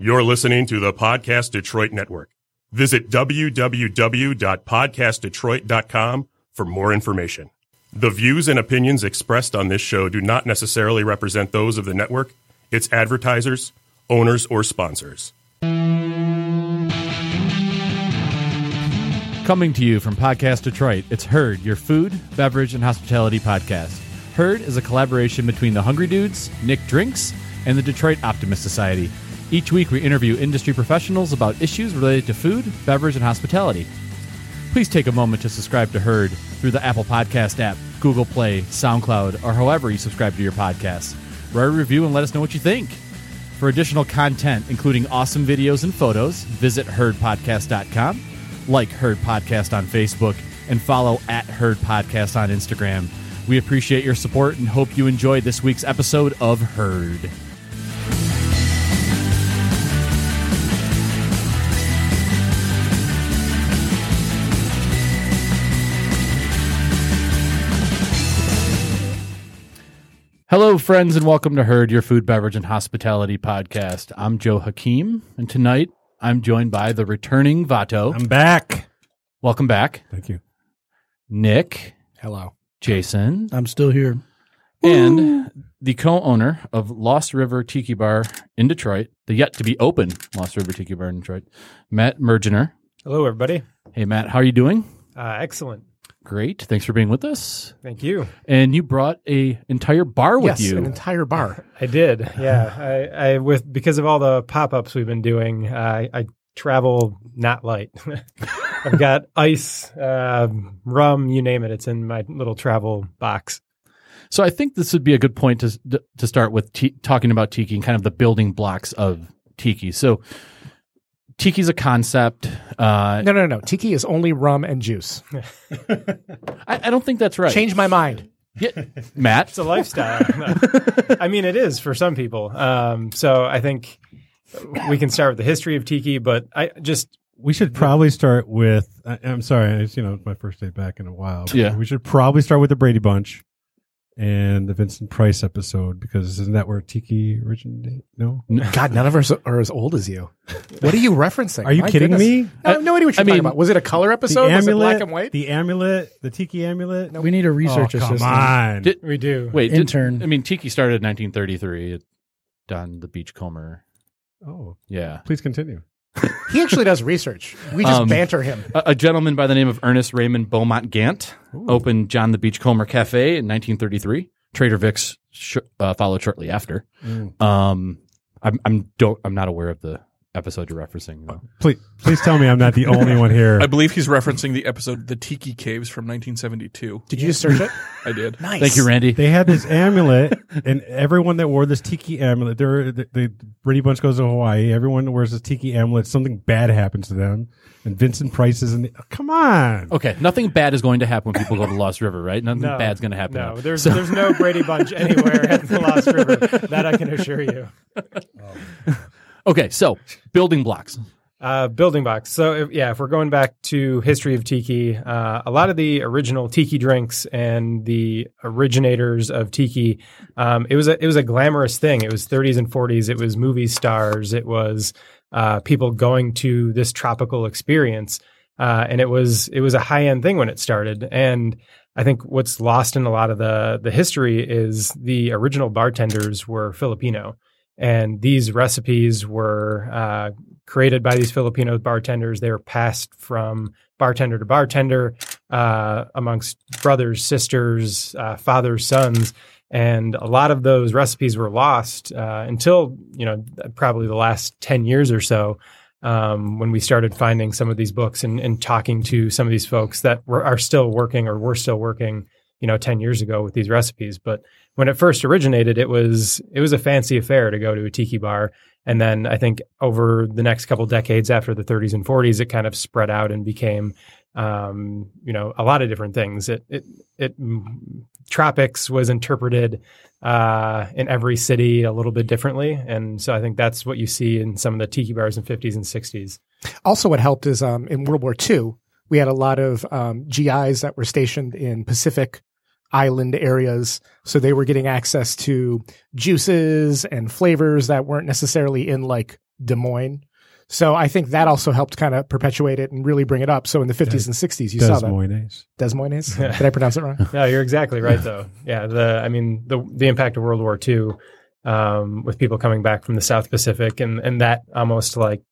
You're listening to the Podcast Detroit Network. Visit www.podcastdetroit.com for more information. The views and opinions expressed on this show do not necessarily represent those of the network, its advertisers, owners, or sponsors. Coming to you from Podcast Detroit, it's Herd, your food, beverage, and hospitality podcast. Herd is a collaboration between the Hungry Dudes, Nick Drinks, and the Detroit Optimist Society. Each week, we interview industry professionals about issues related to food, beverage, and hospitality. Please take a moment to subscribe to Herd through the Apple Podcast app, Google Play, SoundCloud, or however you subscribe to your podcasts. Write a review and let us know what you think. For additional content, including awesome videos and photos, visit herdpodcast.com, like Herd Podcast on Facebook, and follow at Herd Podcast on Instagram. We appreciate your support and hope you enjoyed this week's episode of Herd. Hello, friends, and welcome to Herd, your food, beverage, and hospitality podcast. I'm Joe Hakeem, and tonight I'm joined by the returning Vato. I'm back. welcome back, Thank you. Nick, Hello. Jason, I'm still here. and the co-owner of Lost River Tiki Bar in Detroit, the yet to be open Lost River Tiki Bar in Detroit, Matt Mergener. Hello, everybody. Hey, Matt, how are you doing? Uh, excellent. Great. Thanks for being with us. Thank you. And you brought a entire bar with yes, you. an entire bar. I did. Yeah. I, I with because of all the pop ups we've been doing, uh, I travel not light. I've got ice, uh, rum, you name it. It's in my little travel box. So I think this would be a good point to to start with t- talking about tiki and kind of the building blocks of tiki. So tiki's a concept. Uh, No, no, no. Tiki is only rum and juice. I, I don't think that's right. Change my mind. Yeah, Matt. It's a lifestyle. I mean, it is for some people. Um, so I think we can start with the history of tiki, but I just We should probably start with. I, I'm sorry, it's you know it's my first day back in a while. Yeah. we should probably start with the Brady Bunch and the Vincent Price episode because isn't that where Tiki originated? No, God, none of us are as old as you. What are you referencing? are you My kidding goodness. me? I have no idea what you're I talking mean, about. Was it a color episode? the Was it amulet, black and white? the amulet, the Tiki amulet. We need a research oh, come assistant. on. Did- we do. Wait, did- Intern. I mean, tiki started in 1933 at Don the Beachcomber. oh, Yeah. please continue. He actually does research. We just Um, banter him. A, a gentleman by the name of Ernest Raymond Beaumont Gantt opened Don the Beachcomber Cafe in 1933. Trader Vic's sh- uh, followed shortly after. Mm. Um, I'm I'm don't I'm not aware of the episode you're referencing. though. Please, please tell me I'm not the only one here. I believe he's referencing the episode "The Tiki Caves" from 1972. Did you just search it? I did. Nice. Thank you, Randy. They had this amulet, and everyone that wore this tiki amulet, they're, the, the Brady Bunch goes to Hawaii. Everyone that wears this tiki amulet, something bad happens to them. And Vincent Price is in the. come on. Okay, nothing bad is going to happen when people go to Lost River, right? Nothing No, bad's going to happen. No, now. there's So- there's no Brady Bunch anywhere at the Lost River. That I can assure you. Oh. Okay, so building blocks. Uh, building blocks. So if, yeah, if we're going back to history of tiki, uh, a lot of the original tiki drinks and the originators of tiki, um, it was a it was a glamorous thing. It was 30s and 40s. It was movie stars. It was uh, people going to this tropical experience, uh, and it was it was a high end thing when it started. And I think what's lost in a lot of the the history is the original bartenders were Filipino, and these recipes were uh, created by these Filipino bartenders. They were passed from bartender to bartender uh, amongst brothers, sisters, uh, fathers, sons. And a lot of those recipes were lost uh, until, you know, probably the last 10 years or so um, when we started finding some of these books and, and talking to some of these folks that were, are still working or were still working, you know, 10 years ago with these recipes. But when it first originated, it was it was a fancy affair to go to a tiki bar. And then I think over the next couple decades after the 30s and 40s, it kind of spread out and became, um, you know, a lot of different things. It it it tropics was interpreted uh, in every city a little bit differently, and so I think that's what you see in some of the tiki bars in 50s and 60s. Also, what helped is um, in World War II, we had a lot of um, GIs that were stationed in Pacific island areas. So they were getting access to juices and flavors that weren't necessarily in like Des Moines. So I think that also helped kind of perpetuate it and really bring it up. So in the 50s and 60s, you Des saw that. Des Moines. Des Moines. Did I pronounce it wrong? No, you're exactly right, though. Yeah, the I mean the the impact of World War II um, with people coming back from the South Pacific, and and that almost like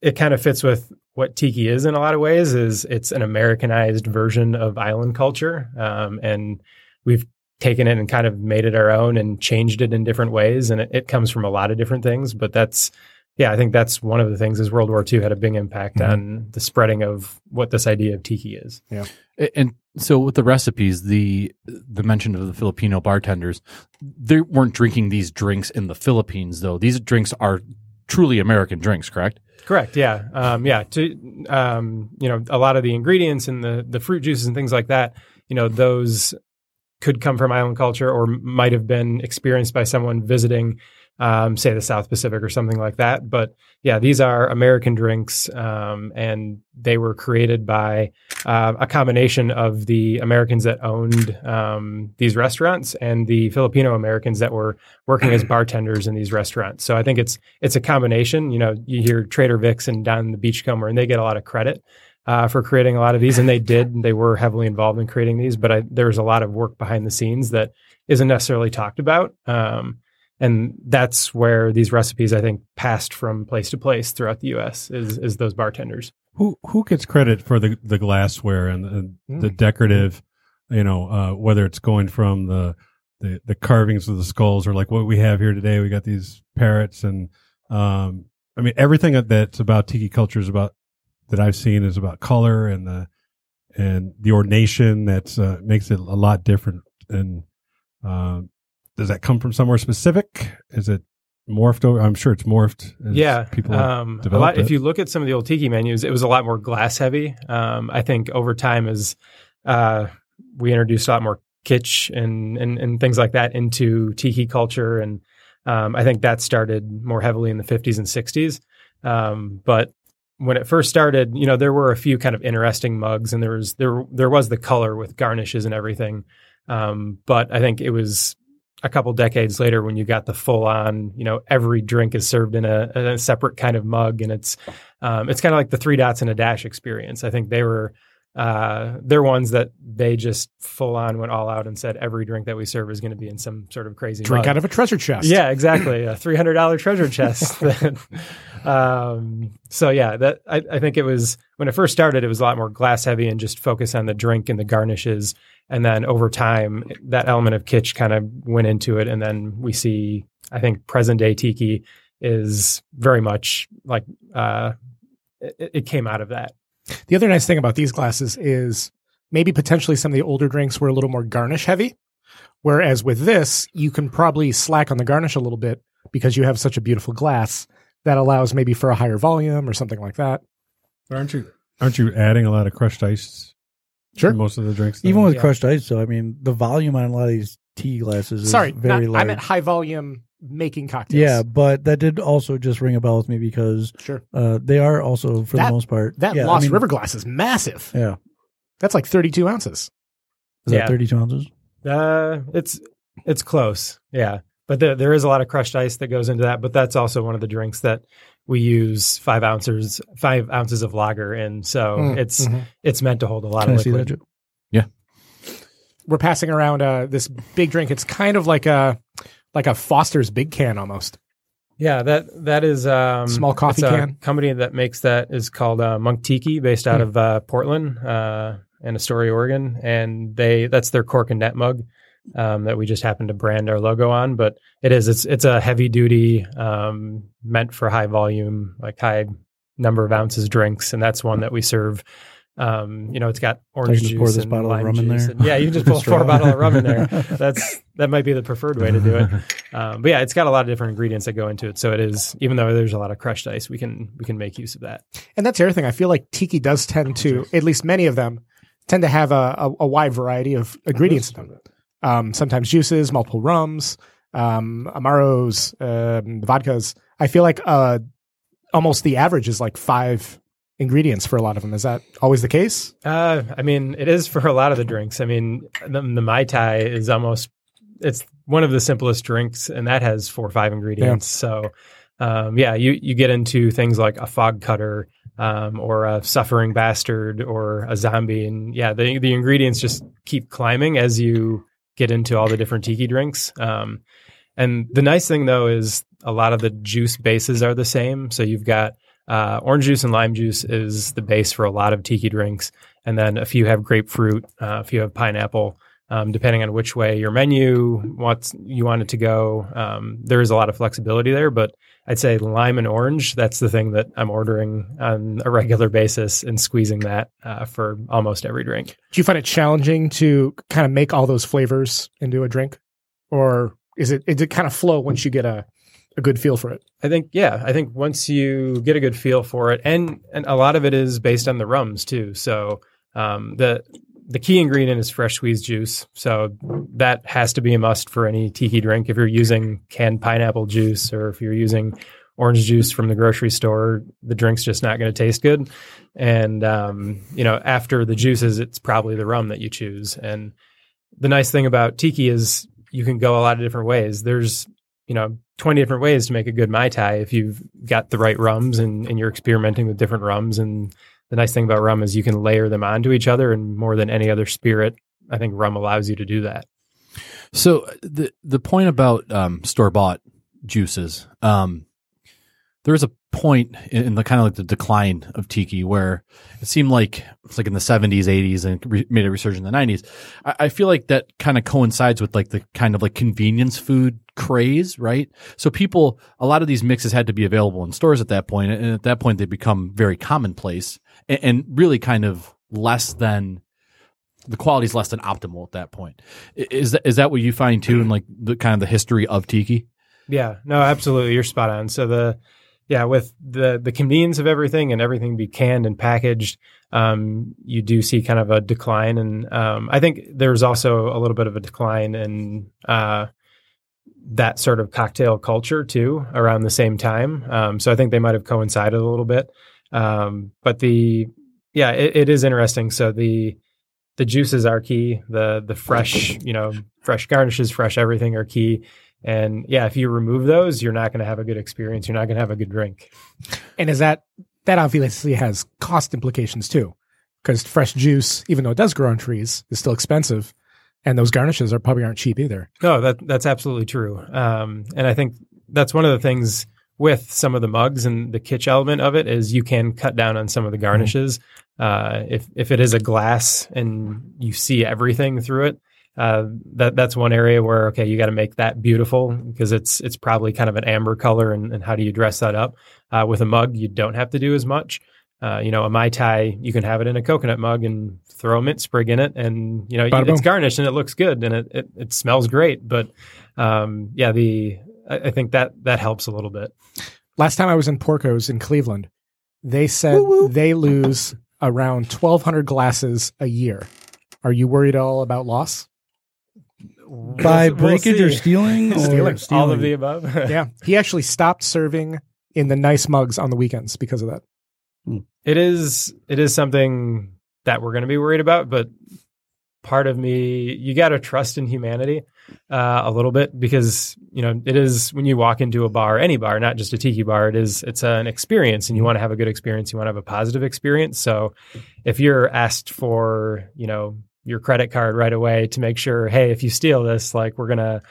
it kind of fits with what tiki is in a lot of ways. Is it's an Americanized version of island culture, um, and we've taken it and kind of made it our own and changed it in different ways, and it, it comes from a lot of different things. But that's yeah, I think that's one of the things is World War II had a big impact Mhm. on the spreading of what this idea of tiki is. Yeah, And so with the recipes, the the mention of the Filipino bartenders, they weren't drinking these drinks in the Philippines though. These drinks are truly American drinks, correct? Correct. Yeah. Um, yeah. To um, you know, a lot of the ingredients and the the fruit juices and things like that, you know, those could come from island culture or might have been experienced by someone visiting, um, say, the South Pacific or something like that. But yeah, these are American drinks, um, and they were created by uh, a combination of the Americans that owned um, these restaurants and the Filipino Americans that were working as bartenders in these restaurants. So I think it's it's a combination. You know, you hear Trader Vic's and Don the Beachcomber, and they get a lot of credit uh, for creating a lot of these, and they did. They were heavily involved in creating these, but I, there was a lot of work behind the scenes that isn't necessarily talked about. Um, and that's where these recipes, I think, passed from place to place throughout the U.S. is is those bartenders. Who who gets credit for the the glassware and the, the Mm. decorative? You know, uh, whether it's going from the, the the carvings of the skulls or like what we have here today. We got these parrots and um, I mean everything that's about tiki culture is about that I've seen is about color and the and the ordination that's uh, makes it a lot different. And um, does that come from somewhere specific? Is it morphed over? I'm sure it's morphed. as yeah, people. um, a lot, if you look at some of the old tiki menus, it was a lot more glass heavy. Um, I think over time, as uh, we introduced a lot more kitsch and, and and things like that into tiki culture, and um, I think that started more heavily in the 50s and 60s. Um, but when it first started, you know, there were a few kind of interesting mugs, and there was there there was the color with garnishes and everything. Um, but I think it was a couple decades later when you got the full on, you know, every drink is served in a, a separate kind of mug, and it's um, it's kind of like the three dots and a dash experience. I think they were uh, they're ones that they just full on went all out and said every drink that we serve is going to be in some sort of crazy Drink mug. out of a treasure chest. Yeah, exactly. A three hundred dollar treasure chest. um, so yeah, that I, I think it was when it first started. It was a lot more glass heavy and just focus on the drink and the garnishes. And then over time, that element of kitsch kind of went into it. And then we see, I think, present day tiki is very much like uh, it, it came out of that. The other nice thing about these glasses is maybe potentially some of the older drinks were a little more garnish heavy. Whereas with this, you can probably slack on the garnish a little bit because you have such a beautiful glass that allows maybe for a higher volume or something like that. But aren't you aren't you adding a lot of crushed ice? Sure. most of the drinks. Even with Yeah. crushed ice, though, I mean, the volume on a lot of these tea glasses is Sorry, very not, large. I meant high volume making cocktails. yeah, but that did also just ring a bell with me because sure. uh, they are also, for That- the most part, That yeah, I Lost mean, River glass is massive. Yeah, That's like 32 ounces. is Yeah. that 32 ounces? Uh, it's it's close, yeah. But there there is a lot of crushed ice that goes into that. But that's also one of the drinks that we use five ounces five ounces of lager and So Mm, it's mhm. it's meant to hold a lot Can I of see that? liquid. Joe? We're passing around uh, this big drink. It's kind of like a like a Foster's big can almost. Yeah, that that is um, Small coffee it's a can? company that makes that is called uh, Munktiki, based out Hmm. of uh, Portland uh, and Astoria, Oregon, and they that's their cork and net mug um, that we just happen to brand our logo on. But it is it's it's a heavy duty, um, meant for high volume, like high number of ounces drinks, and that's one that we serve. Um, you know, it's got orange juice pour this and bottle of lime rum in there? and- yeah, you can just pour, Straw. a bottle of rum in there. That's that might be the preferred way to do it. Um, but yeah, it's got a lot of different ingredients that go into it. So it is, even though there's a lot of crushed ice, we can we can make use of that. And that's the other thing. I feel like tiki does tend to, at least many of them, tend to have a, a, a wide variety of ingredients in them. Um, sometimes juices, multiple rums, um, amaros, um, vodkas. I feel like uh, almost the average is like five ingredients for a lot of them. Is that always the case? Uh, I mean, it is for a lot of the drinks. I mean, the, the mai tai is almost it's one of the simplest drinks, and that has four or five ingredients. So um, yeah, you you get into things like a fog cutter um, or a suffering bastard or a zombie, and yeah, the the ingredients just keep climbing as you get into all the different tiki drinks. Um, and the nice thing though is a lot of the juice bases are the same. So you've got uh, orange juice and lime juice is the base for a lot of tiki drinks, and then a few have grapefruit, uh, a few have pineapple. Um, depending on which way your menu wants you want it to go, um, there is a lot of flexibility there. But I'd say lime and orange. That's the thing that I'm ordering on a regular basis and squeezing that uh, for almost every drink. Do you find it challenging to kind of make all those flavors into a drink, or is it is it kind of flow once you get a a good feel for it? I think yeah, I think once you get a good feel for it, and and a lot of it is based on the rums too. So um, the the key ingredient is fresh squeezed juice, so that has to be a must for any tiki drink. If you're using canned pineapple juice or if you're using orange juice from the grocery store, the drink's just not going to taste good. And um, you know, after the juices, it's probably the rum that you choose. And the nice thing about tiki is you can go a lot of different ways. There's you know 20 different ways to make a good mai tai if you've got the right rums and, and you're experimenting with different rums and the nice thing about rum is you can layer them onto each other and more than any other spirit i think rum allows you to do that So the the point about um, store bought juices, um, a point in, in the kind of like the decline of tiki where it seemed like it's like in the seventies, eighties, and re- made a resurgence in the nineties. I, I feel like that kind of coincides with like the kind of like convenience food craze, right? So people, a lot of these mixes had to be available in stores at that point, and at that point they become very commonplace and, and really kind of less than the quality is less than optimal at that point. Is that is that what you find too in like the kind of the history of tiki? Yeah, no, absolutely. You're spot on. So the yeah, with the the convenience of everything and everything be canned and packaged, um, you do see kind of a decline. And um, I think there's also a little bit of a decline in uh, that sort of cocktail culture too around the same time. Um, so I think they might have coincided a little bit. Um, but the yeah, it, it is interesting. So the the juices are key. The the fresh, you know, fresh garnishes, fresh everything are key. And yeah, if you remove those, you're not going to have a good experience. You're not going to have a good drink. And is that that obviously has cost implications too, because fresh juice, even though it does grow on trees, is still expensive, and those garnishes are probably aren't cheap either. No, that that's absolutely true. Um, and I think that's one of the things with some of the mugs and the kitsch element of it is you can cut down on some of the garnishes. Uh, if if it is a glass and you see everything through it, uh, that that's one area where okay, you got to make that beautiful because it's it's probably kind of an amber color, and, and how do you dress that up? Uh, with a mug, you don't have to do as much. Uh, you know, a mai tai, you can have it in a coconut mug and throw a mint sprig in it, and you know Bada it's boom. garnished and it looks good and it it, it smells great. But um, yeah, the I, I think that that helps a little bit. Last time I was in Porco's in Cleveland, they said they lose around twelve hundred glasses a year. Are you worried at all about loss? By We'll- we'll breakage or see. stealing? or Stealing. all of the above. yeah, he actually stopped serving in the nice mugs on the weekends because of that. Hmm. it is it is something that we're going to be worried about but part of me you got to trust in humanity uh, a little bit because you know it is when you walk into a bar any bar not just a tiki bar it is it's an experience and you want to have a good experience you want to have a positive experience so if you're asked for you know your credit card right away to make sure hey if you steal this like we're gonna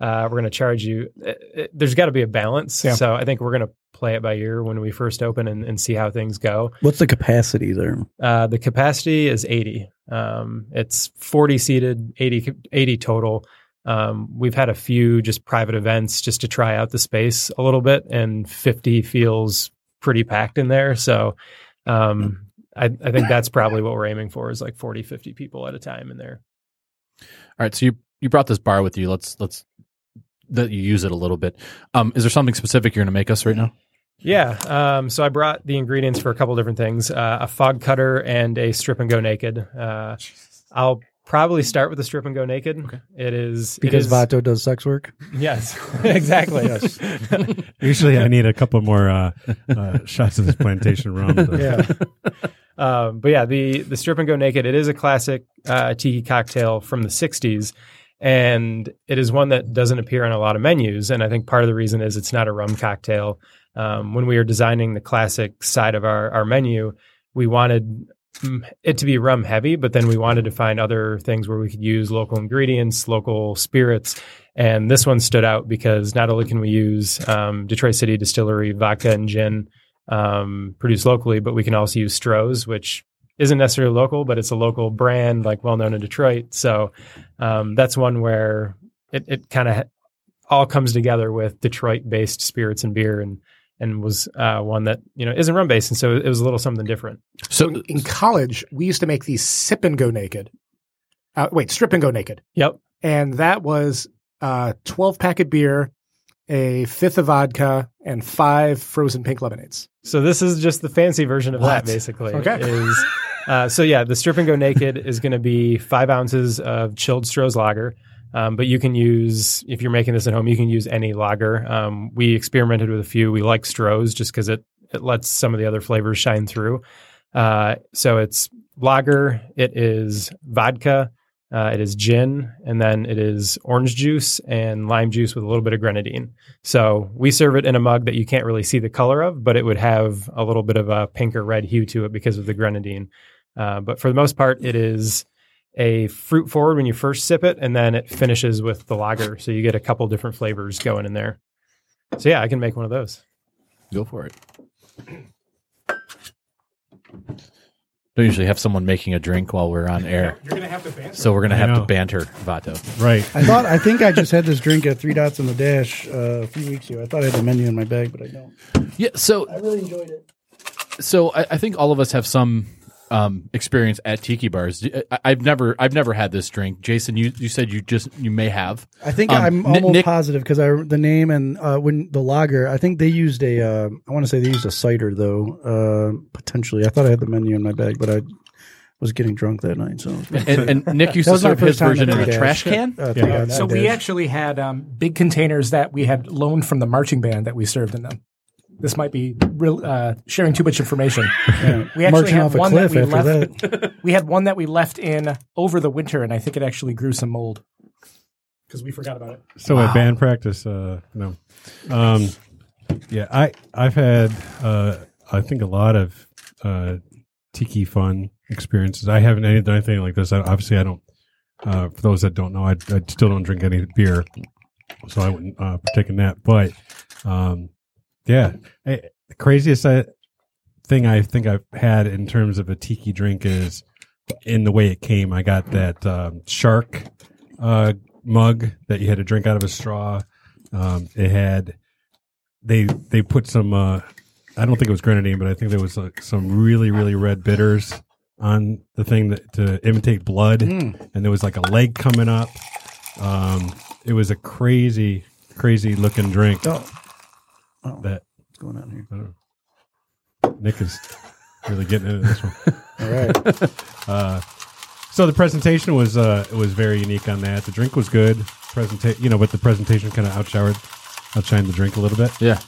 uh, we're gonna charge you it, it- there's got to be a balance Yeah. so i think we're gonna play it by ear when we first open and, and see how things go What's the capacity there? uh, the capacity is 80. Um, it's 40 seated, 80, 80 total. Um, we've had a few just private events just to try out the space a little bit, and 50 feels pretty packed in there. So um, I, I think that's probably what we're aiming for is like 40, 50 people at a time in there. All right, so you you brought this bar with you. Let's let's that you use it a little bit. Um, is there something specific you're going to make us right now? Yeah. Um, so I brought the ingredients for a couple different things: uh, a fog cutter and a strip and go naked. Uh, I'll probably start with the strip and go naked. Okay. It is Because is- Vato does sex work? Yes, exactly. Usually, I need a couple more uh, uh, shots of this plantation rum. yeah. Um, but yeah, the the strip and go naked. It is a classic uh, tiki cocktail from the '60s, and it is one that doesn't appear on a lot of menus. And I think part of the reason is it's not a rum cocktail. Um, when we were designing the classic side of our, our menu, we wanted it to be rum heavy, but then we wanted to find other things where we could use local ingredients, local spirits. And this one stood out because not only can we use um, Detroit City Distillery vodka and gin um, produced locally, but we can also use Stroh's, which isn't necessarily local, but it's a local brand, like well known in Detroit. So um, that's one where it, it kind of all comes together with Detroit based spirits and beer and and was uh, one that you know isn't rum based, and so it was a little something different. So in, in college, we used to make these sip and go naked. Uh, wait, strip and go naked, Yep. and that was uh, twelve pack of beer, a fifth of vodka, and five frozen pink lemonades. So this is just the fancy version of What? that, basically. Okay. Is uh, so yeah, the strip and go naked is going to be five ounces of chilled Stroh's lager. Um, but you can use if you're making this at home, you can use any lager. Um, we experimented with a few. We like Stroh's just because it it lets some of the other flavors shine through. Uh, so it's lager. It is vodka. Uh, it is gin, and then it is orange juice and lime juice with a little bit of grenadine. So we serve it in a mug that you can't really see the color of, but it would have a little bit of a pink or red hue to it because of the grenadine. Uh, but for the most part, it is a fruit forward when you first sip it, and then it finishes with the lager. So you get a couple different flavors going in there. So yeah, I can make one of those. Go for it. Don't usually have someone making a drink while we're on air, You're gonna have to banter. so we're gonna I have to know. banter Vato. Right. I thought I think I just had this drink at Three Dots on the Dash uh, a few weeks ago. I thought I had the menu in my bag, but I don't. Yeah. So I really enjoyed it. so I, I think all of us have some um, experience at tiki bars. I, I've never I've never had this drink. Jason, you, you said you just you may have. I think Um, I'm Ni- almost Nick- positive because I the name and uh, when the lager. I think they used a. Uh, I want to say they used a cider though. Uh, potentially, I thought I had the menu in my bag, but I was getting drunk that night. So And, and Nick used That to was serve his version in a Three trash can. Uh, Three Yeah. So we actually had um, big containers that we had loaned from the marching band that we served in them. This might be real, uh, sharing too much information. Yeah. We actually marching had off a one that we after left. that. We had one that we left in over the winter, and I think it actually grew some mold because we forgot about it. So at band practice, uh, no, um, yeah, I I've had uh, I think a lot of uh, tiki fun experiences. I haven't any- done anything like this. I, obviously, I don't. Uh, for those that don't know, I, I still don't drink any beer, so I wouldn't uh, partake in that. But um, yeah, the craziest I, thing I think I've had in terms of a tiki drink is in the way it came. I got that um, shark uh, mug that you had to drink out of a straw. Um, it had they they put some. Uh, I don't think it was grenadine, but I think there was like some really really red bitters on the thing that, to imitate blood, and there was like a leg coming up. Um, it was a crazy crazy looking drink Oh, oh, that what's going on here? I don't know. Nick is really getting into this one. All right. Uh, so the presentation was uh, was very unique on that. The drink was good. Presenta- you know, but the presentation kind of outshowered, outshined the drink a little bit. Yeah.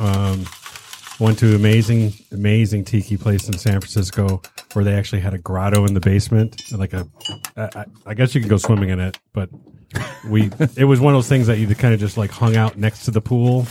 Um, went to an amazing, amazing tiki place in San Francisco where they actually had a grotto in the basement, like a. I, I- I guess you can go swimming in it, but we. It was one of those things that you kind of just like hung out next to the pool,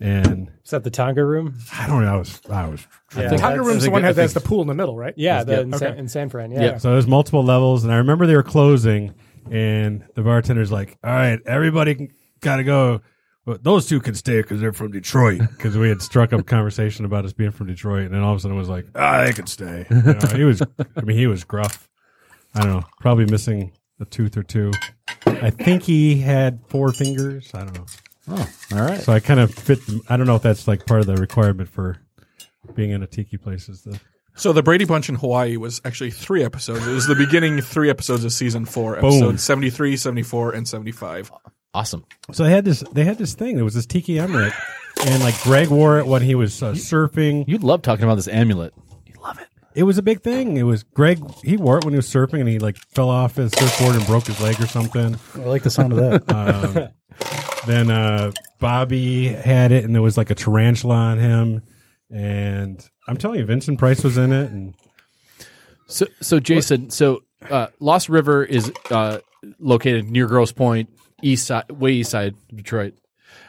and Is that the Tonga room? I don't know. I was, I was. Yeah, The Tonga that's- room's the one that has the pool in the middle, right? Yeah, the, in, okay. San, in San Fran. Yeah. Yeah. So there's multiple levels, and I remember they were closing, and the bartender's like, "All right, everybody got to go." But those two can stay because they're from Detroit. Because we had struck up a conversation about us being from Detroit, and then all of a sudden it was like, "Ah, they can stay." You know, he was, I mean, he was gruff. I don't know, probably missing a tooth or two. I think he had four fingers. I don't know. Oh, all right. So I kind of fit. I don't know if that's like part of the requirement for being in a tiki place. Is the So the Brady Bunch in Hawaii was actually three episodes. It was the beginning three episodes of season four, Boom. episodes 73, 74, and 75. awesome. So they had this. They had this thing. There was this tiki amulet, and like Greg wore it when he was uh, surfing. You'd love talking about this amulet. You love it. It was a big thing. It was Greg. He wore it when he was surfing, and he like fell off his surfboard and broke his leg or something. I like the sound of that. Um, then uh, Bobby had it, and there was like a tarantula on him. And I'm telling you, Vincent Price was in it, and So, so Jason, so uh, Lost River is uh, located near Grosse Pointe, east side, way east side Detroit.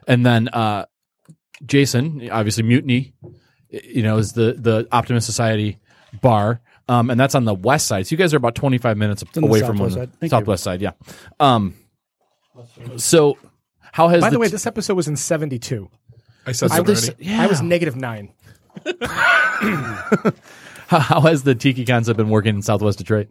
And then uh, Jason, obviously Mutiny, you know, is the the Optimist Society bar, um, and that's on the west side. So you guys are about twenty five minutes in the away from one southwest of side. Thank you. side. Yeah. Um. So, how has By the way, t- this episode was in 72. I said I was, yeah. I was negative nine. how, how has the tiki concept been working in Southwest Detroit?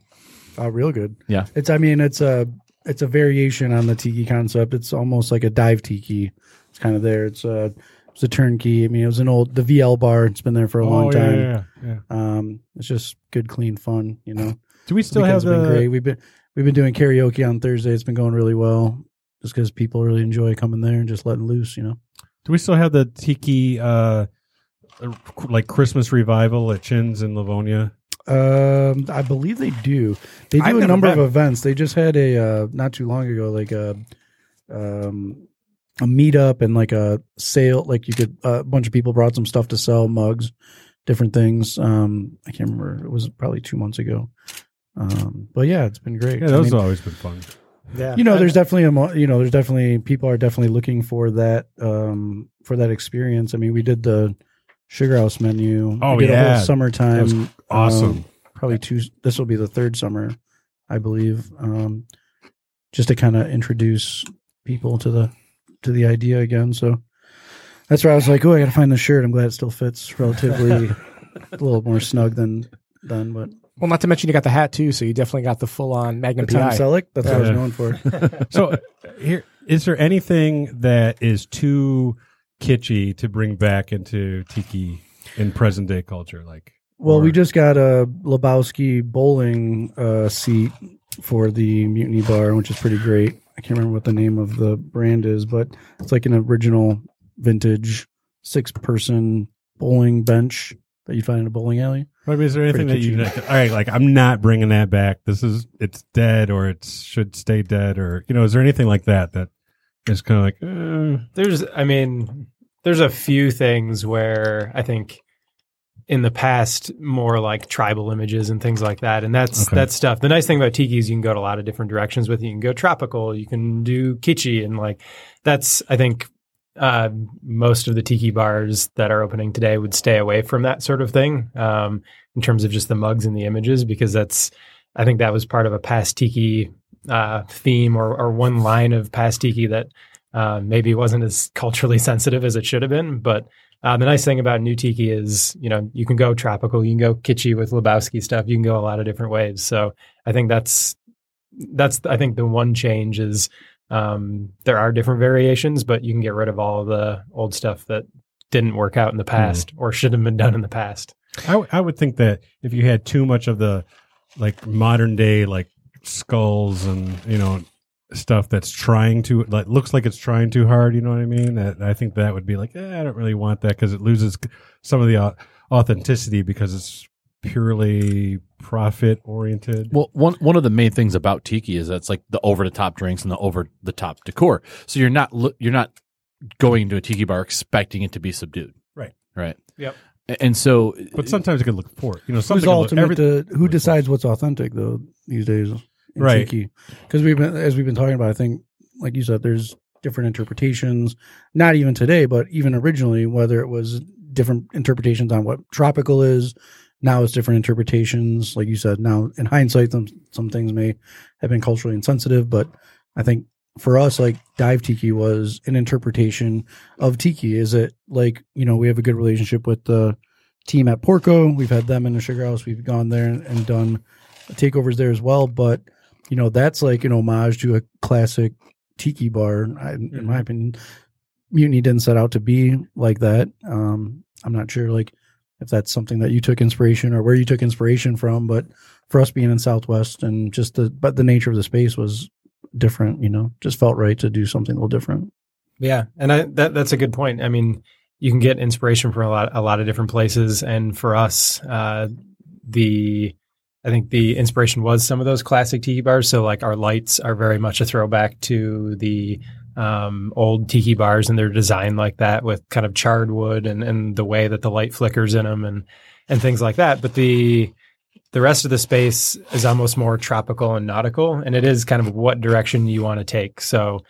Oh, real good. Yeah. It's I mean it's a it's a variation on the tiki concept. It's almost like a dive tiki. It's kind of there. It's a it's a turnkey. I mean it was an old the VL bar. It's been there for a long Oh, yeah, time. yeah, yeah. Um, it's just good, clean fun. You know, Do we still have Weekends been great. We've been we've been doing karaoke on Thursday. It's been going really well. Just because people really enjoy coming there and just letting loose. You know. Do we still have the tiki uh, like Christmas revival at Chins in Livonia? Um, I believe they do. They I've do a number been. of events. They just had a uh, not too long ago, like a um a meetup and like a sale. Like you could a bunch of people brought some stuff to sell, mugs, different things. Um, I can't remember. It was probably two months ago. Um, but yeah, it's been great. Yeah, I those mean, have always been fun. Yeah. you know, there's definitely a mo- you know, there's definitely people are definitely looking for that um for that experience. I mean, we did the Sugar House menu. Oh, we did a yeah. whole summertime. That was awesome. um, probably two. This will be the third summer, I believe. Um, just to kind of introduce people to the to the idea again. So that's where I was like, oh, I got to find the shirt. I'm glad it still fits relatively a little more snug than than but Well, not to mention you got the hat too, so you definitely got the full on Magnum the Tom PI. Selleck. That's what I was known for. So here is there anything that is too kitschy to bring back into tiki in present day culture? Like, Well, or- we just got a Lebowski bowling uh, seat for the Mutiny Bar, which is pretty great. I can't remember what the name of the brand is, but it's like an original vintage six person bowling bench that you find in a bowling alley. I mean, is there anything that you kitschy. all right? Like, I'm not bringing that back. This is it's dead, or it should stay dead, or you know, is there anything like that that is kind of like, uh, There's, I mean, there's a few things where I think in the past more like tribal images and things like that, and that's Okay. that's stuff. The nice thing about tiki is you can go to a lot of different directions with it. You can go tropical, you can do kitschy, and like that's I think uh, most of the tiki bars that are opening today would stay away from that sort of thing um, in terms of just the mugs and the images because that's I think that was part of a past tiki uh, theme or, or one line of past tiki that uh, maybe wasn't as culturally sensitive as it should have been. But uh, the nice thing about new tiki is you know you can go tropical, you can go kitschy with Lebowski stuff, you can go a lot of different ways. So I think that's that's I think the one change is um, there are different variations, but you can get rid of all the old stuff that didn't work out in the past or should have been done in the past. I, w- I would think that if you had too much of the like modern day like skulls and you know stuff that's trying to like looks like it's trying too hard, you know what I mean? That I think that would be like, eh, I don't really want that because it loses some of the au- authenticity because it's purely profit oriented. Well, one one of the main things about tiki is that it's like the over the top drinks and the over the top decor. So you're not you're not going into a tiki bar expecting it to be subdued. Right. Right. Yep. And so, But sometimes it can look for it. You know, Who's something can look- ultimate? every- to, who decides what's authentic though these days? in Right. Because we've been as we've been talking about. I think, like you said, there's different interpretations. Not even today, but even originally, whether it was different interpretations on what tropical is. Now it's different interpretations. Like you said, now in hindsight, some some things may have been culturally insensitive, but I think for us, like dive tiki was an interpretation of tiki. Is it like you know we have a good relationship with the team at Porco. We've had them in the Sugar House. We've gone there and, and done takeovers there as well. But you know that's like an homage to a classic tiki bar. In my opinion, Mutiny didn't set out to be like that. Um, I'm not sure like if that's something that you took inspiration or where you took inspiration from, but for us being in Southwest and just the but the nature of the space was different. You know, just felt right to do something a little different. Yeah, and I, that that's a good point. I mean, you can get inspiration from a lot a lot of different places, and for us, uh, the I think the inspiration was some of those classic tiki bars. So like our lights are very much a throwback to the um, old tiki bars, and they're designed like that with kind of charred wood and and the way that the light flickers in them and and things like that. But the the rest of the space is almost more tropical and nautical, and it is kind of what direction you want to take. So,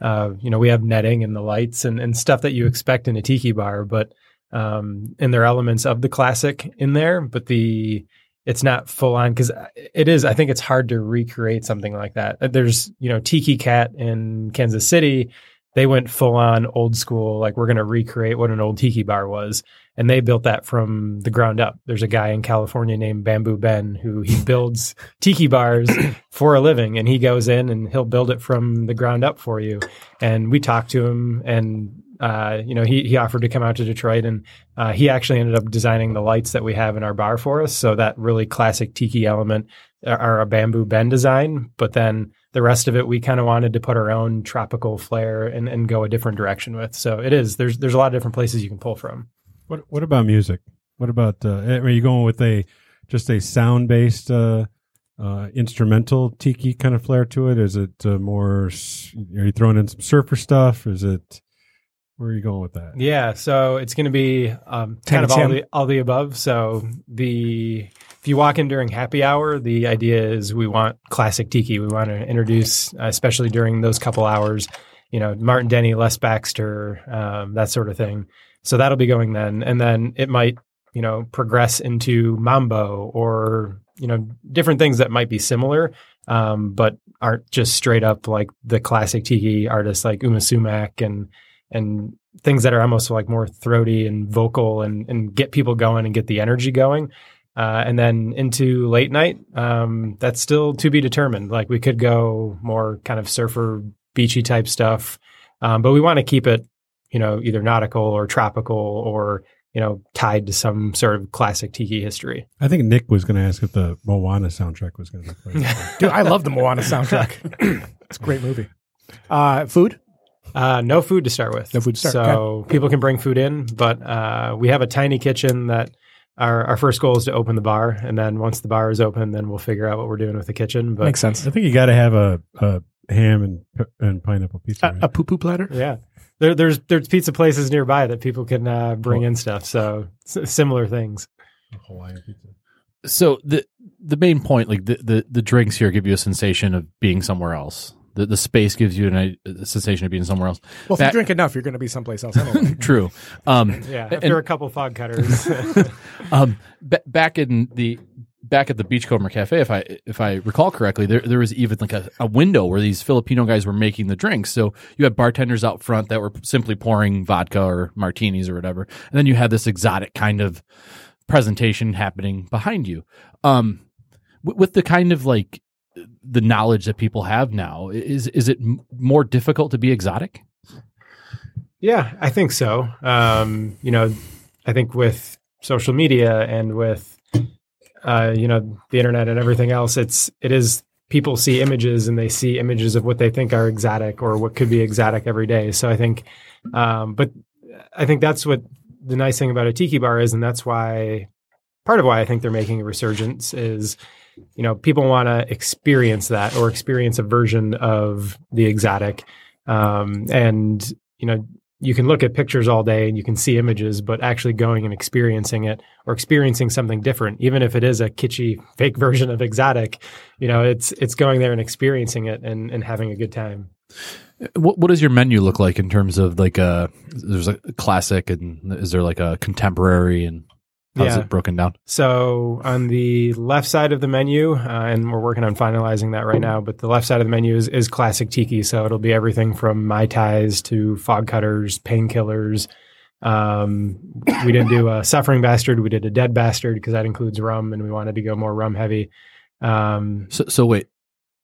uh, you know, we have netting and the lights and, and stuff that you expect in a tiki bar, but um, and there are elements of the classic in there, but the it's not full on because uh, it is. I think it's hard to recreate something like that. Uh, there's you know Tiki Cat in Kansas City. They went full on old school, like we're going to recreate what an old tiki bar was, and they built that from the ground up. There's a guy in California named Bamboo Ben who he builds tiki bars for a living, and he goes in and he'll build it from the ground up for you. And we talked to him, and uh, you know, he he offered to come out to Detroit, and uh, he actually ended up designing the lights that we have in our bar for us. So that really classic tiki element are a Bamboo Ben design, but then the rest of it we kind of wanted to put our own tropical flair and, and go a different direction with. So it is there's there's a lot of different places you can pull from. What What about music? What about uh, are you going with a just a sound based uh, uh, instrumental tiki kind of flair to it? Is it uh, more? Are you throwing in some surfer stuff? Is it? Where are you going with that? Yeah, so it's going to be um, kind of all the all the above. So the if you walk in during happy hour, the idea is we want classic tiki. We want to introduce, especially during those couple hours, you know, Martin Denny, Les Baxter, um, that sort of thing. So that'll be going then, and then it might, you know, progress into mambo or you know different things that might be similar, um, but aren't just straight up like the classic tiki artists like Yma Sumac and and things that are almost like more throaty and vocal and and get people going and get the energy going. Uh, and then into late night, um, that's still to be determined. Like we could go more kind of surfer, beachy type stuff, um, but we want to keep it, you know, either nautical or tropical or you know tied to some sort of classic tiki history. I think Nick was going to ask if the Moana soundtrack was going to be played. Dude, I love the Moana soundtrack. it's a great movie. Uh, food? Uh, no food to start with. No food to start. So Okay. people can bring food in, but uh, we have a tiny kitchen that our, our first goal is to open the bar. And then once the bar is open, then we'll figure out what we're doing with the kitchen. But Makes sense. I think you got to have a, a ham and and pineapple pizza. A, right? a poo poo platter? yeah, there, there's there's pizza places nearby that people can uh, bring in stuff. So s- similar things. Hawaiian pizza. So the the main point, like the, the the drinks here, give you a sensation of being somewhere else. The the space gives you an, a sensation of being somewhere else. Well, if Back- you drink enough, you're going to be someplace else anyway. True. Um, Yeah, And- after a couple fog cutters. um, ba- back in the back at the Beachcomber Cafe, if I if I recall correctly, there there was even like a, a window where these Filipino guys were making the drinks. So you had bartenders out front that were simply pouring vodka or martinis or whatever, and then you had this exotic kind of presentation happening behind you. Um, w- with the kind of like the knowledge that people have now, is is it more difficult to be exotic? Yeah, I think so. Um, you know, I think with social media and with uh, you know the internet and everything else, it's it is people see images and they see images of what they think are exotic or what could be exotic every day. So I think, um, but I think that's what the nice thing about a tiki bar is, and that's why part of why I think they're making a resurgence is you know people want to experience that or experience a version of the exotic um, and you know you can look at pictures all day and you can see images, but actually going and experiencing it or experiencing something different, even if it is a kitschy fake version of exotic, you know, it's it's going there and experiencing it and, and having a good time. What what does your menu look like in terms of like a there's a classic and is there like a contemporary and how's Yeah. it broken down? So on the left side of the menu, uh, and we're working on finalizing that right now, but the left side of the menu is, is classic tiki. So it'll be everything from mai tais to fog cutters, painkillers. Um, we didn't do a suffering bastard. We did a dead bastard because that includes rum, and we wanted to go more rum heavy. Um, So so wait,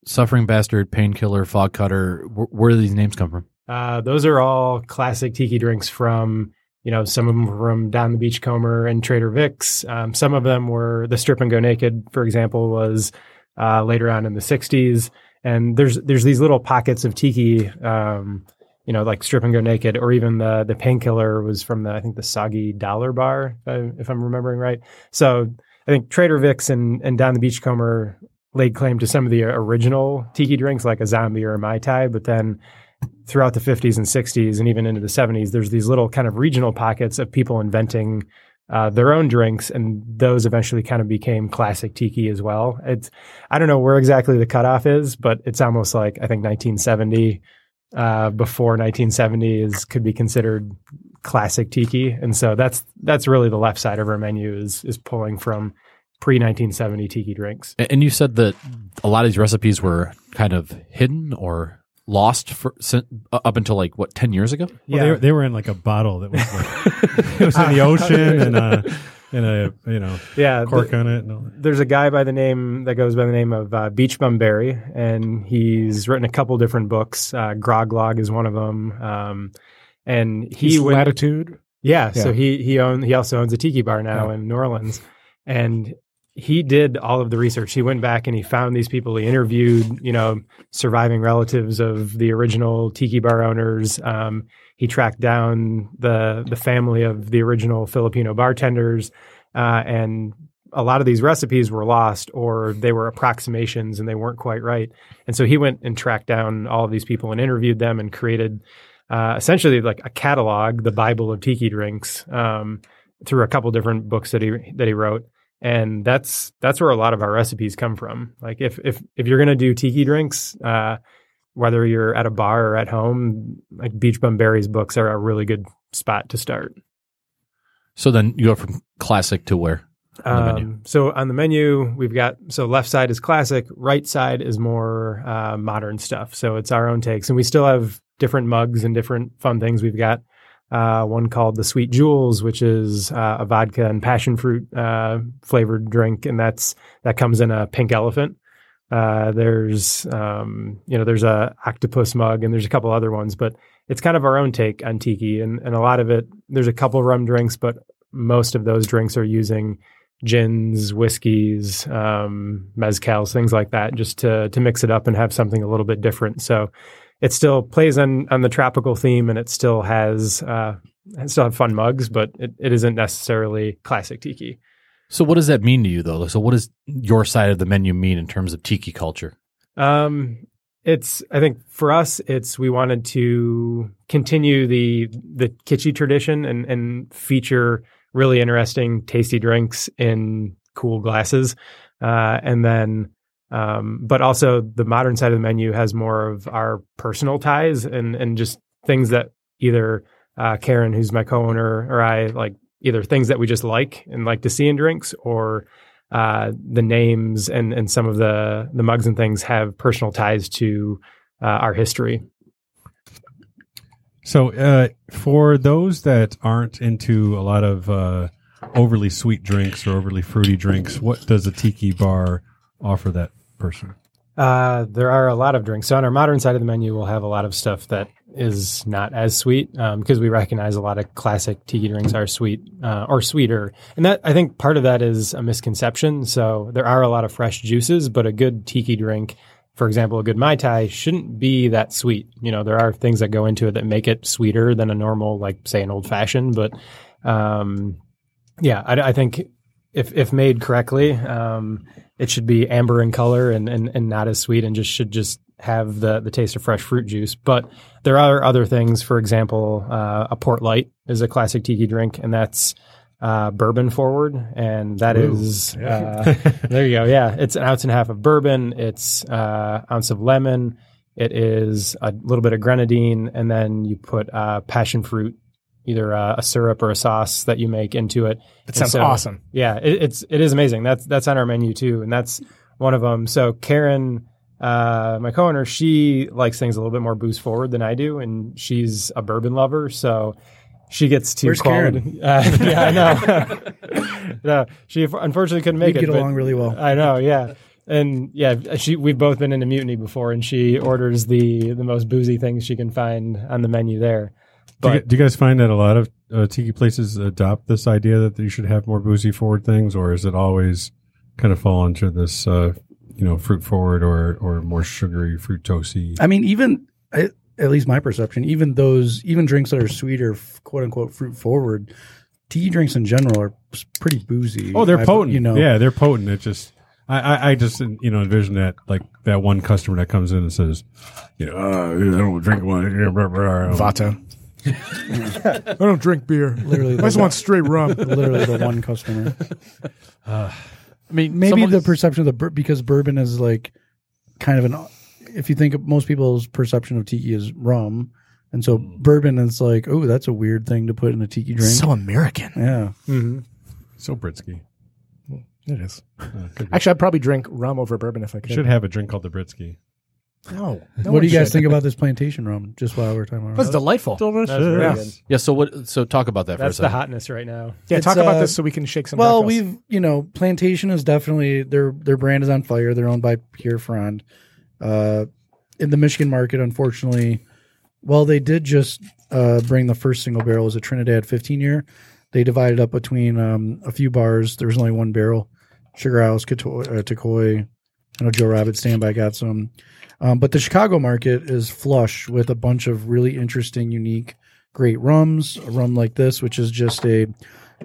suffering bastard, painkiller, fog cutter. Wh- where do these names come from? Uh, those are all classic tiki drinks from, you know, some of them were from Don the Beachcomber and Trader Vic's. Um, some of them were the Strip and Go Naked, for example, was uh, later on in the '60s. And there's there's these little pockets of tiki, um, you know, like Strip and Go Naked, or even the the painkiller was from the I think the Soggy Dollar Bar, if, I, if I'm remembering right. So I think Trader Vic's and and Don the Beachcomber laid claim to some of the original tiki drinks, like a zombie or a mai tai, but then throughout the 50s and 60s and even into the 70s there's these little kind of regional pockets of people inventing uh, their own drinks, and those eventually kind of became classic tiki as well. It's I don't know where exactly the cutoff is, but it's almost like I think 1970 uh, before 1970 is could be considered classic tiki, and so that's that's really the left side of our menu is is pulling from pre 1970 tiki drinks. And you said that a lot of these recipes were kind of hidden or lost for sin- up until like what ten years ago. Well, they, were, they were in like a bottle that was like, it was in the ocean and uh and a you know yeah. cork the- on it. And all that. there's a guy by the name that goes by the name of uh, Beach Bum Berry, and he's written a couple different books. Uh, Grog Log is one of them, um, and he He's went. latitude. Yeah, so he he own he also owns a tiki bar now Yeah. in New Orleans, and he did all of the research. He went back and he found these people. He interviewed, you know, surviving relatives of the original tiki bar owners. Um, he tracked down the the family of the original Filipino bartenders, uh, and a lot of these recipes were lost or they were approximations and they weren't quite right. And so he went and tracked down all of these people and interviewed them and created uh, essentially like a catalog, the Bible of tiki drinks, um, through a couple different books that he that he wrote. And that's that's where a lot of our recipes come from. Like if if if you're gonna do tiki drinks, uh, whether you're at a bar or at home, like Beach Bum Berry's books are a really good spot to start. So then you go from classic to where? On the menu. Um, so on the menu, we've got so left side is classic, right side is more uh, modern stuff. So it's our own takes, and we still have different mugs and different fun things. We've got uh, one called the Sweet Jewels, which is uh, a vodka and passion fruit uh, flavored drink, and that's that comes in a pink elephant. Uh, there's um, you know there's a octopus mug, and there's a couple other ones, but it's kind of our own take on tiki, and and a lot of it. There's a couple rum drinks, but most of those drinks are using gins, whiskeys, um, mezcals, things like that, just to to mix it up and have something a little bit different. So it still plays on on the tropical theme, and it still has uh, it still have fun mugs, but it, it isn't necessarily classic tiki. So what does that mean to you though? So what does your side of the menu mean in terms of tiki culture? Um, it's I think for us, it's we wanted to continue the the kitschy tradition and and feature really interesting, tasty drinks in cool glasses, uh, and then. Um, but also the modern side of the menu has more of our personal ties and and just things that either uh, Karen, who's my co-owner, or I like either things that we just like and like to see in drinks, or uh, the names and and some of the the mugs and things have personal ties to uh, our history. So, uh, for those that aren't into a lot of uh, overly sweet drinks or overly fruity drinks, what does a tiki bar offer that person? Uh, there are a lot of drinks. So on our modern side of the menu, we'll have a lot of stuff that is not as sweet um, because we recognize a lot of classic tiki drinks are sweet uh, or sweeter, and that I think part of that is a misconception. So there are a lot of fresh juices, but a good tiki drink, for example, a good mai tai shouldn't be that sweet. You know, there are things that go into it that make it sweeter than a normal, like say an old fashioned. But um, yeah, I, I think if if made correctly, um, it should be amber in color and, and and not as sweet, and just should just have the the taste of fresh fruit juice. But there are other things. For example, uh, a port light is a classic tiki drink, and that's uh, bourbon forward, and that Ooh, is uh, there you go. Yeah, it's an ounce and a half of bourbon. It's uh, ounce of lemon. It is a little bit of grenadine, and then you put uh, passion fruit, either uh, a syrup or a sauce that you make into it. That sounds so- awesome. Yeah, it, it's it is amazing. That's that's on our menu too, and that's one of them. So Karen, uh, my co-owner, she likes things a little bit more booze forward than I do, and she's a bourbon lover, so she gets to Where's quality. Uh, yeah, I know. no, she unfortunately couldn't make it. get along really well. I know, yeah. And yeah, she we've both been into mutiny before, and she orders the the most boozy things she can find on the menu there. Do you, But do you guys find that a lot of uh, tiki places adopt this idea that you should have more boozy forward things, or is it always kind of fall into this, uh, you know, fruit forward or or more sugary, fructosey? I mean, even I, at least my perception, even those even drinks that are sweeter, f- quote unquote, fruit forward, tea drinks in general are pretty boozy. Oh, they're I- potent. You know, yeah, they're potent. It just, I, I, I just, you know, envision that like that one customer that comes in and says, you know, uh, I don't drink one. Vata. I don't drink beer. Literally, I just want straight rum. literally the one customer. I mean, Maybe someone- the perception of the bur- because bourbon is like kind of an. If you think of most people's perception of tiki is rum, and so bourbon is like, oh, that's a weird thing to put in a tiki drink. So American. yeah, hmm So Britsky. It is. Uh. Actually, I'd probably drink rum over bourbon if I We could. should have a drink called the Britsky. No. what do you guys think about this plantation rum? Just while we're talking about That's rum? delightful. That's very Yeah. good. yeah. So what? So talk about that That's for the a second. the hotness right now. Yeah, It's, talk about uh, this so we can shake some. Well, tacos. we've you know, Plantation is definitely their their brand is on fire. They're owned by Pierre Ferrand. Uh, in the Michigan market, unfortunately, well, they did just uh, bring the first single barrel as a Trinidad 15 year. They divided up between um, a few bars. There was only one barrel. Sugar House, Cato- uh, Takoi. I know Joe Rabbit Standby got some. Um, but the Chicago market is flush with a bunch of really interesting, unique, great rums. A rum like this, which is just a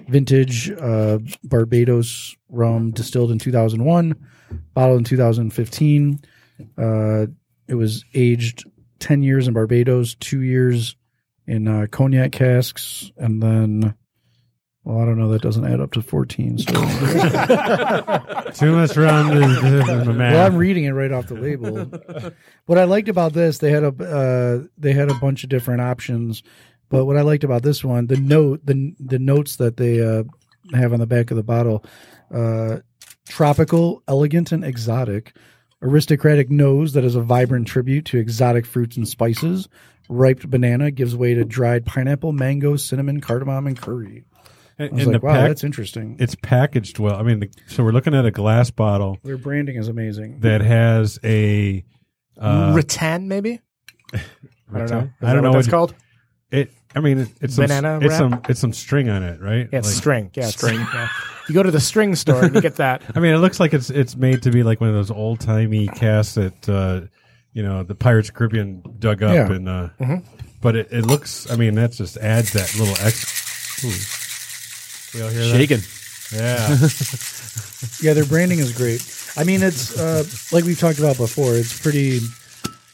vintage uh, Barbados rum distilled in 2001, bottled in 2015. Uh, it was aged 10 years in Barbados, two years in uh, cognac casks, and then, well, I don't know, that doesn't add up to 14. So. Too much rum is in the math. Well, I'm reading it right off the label. what I liked about this, they had a uh, they had a bunch of different options, but what I liked about this one, the note, the the notes that they uh, have on the back of the bottle, uh, tropical, elegant, and exotic. Aristocratic nose that is a vibrant tribute to exotic fruits and spices. Ripe banana gives way to dried pineapple, mango, cinnamon, cardamom, and curry. I was and like, the wow, pack, that's interesting. it's packaged well. I mean, the, so we're looking at a glass bottle Their branding is amazing. that has a. Uh, rattan, maybe. I don't know. Is I don't know what that's what- called. It. I mean, it, it's Banana some, It's some. It's some string on it, right? Yeah, it's Like- string. Yeah, string. Yeah. You go to the string store and you get that. I mean, it looks like it's it's made to be like one of those old timey casts that uh, you know the Pirates of Caribbean dug up, Yeah. and uh, Mhm. but it, it looks. I mean, that just adds that little extra. Ooh. We all hear Shaking. that? Yeah, their branding is great. I mean, it's uh, like we've talked about before. It's pretty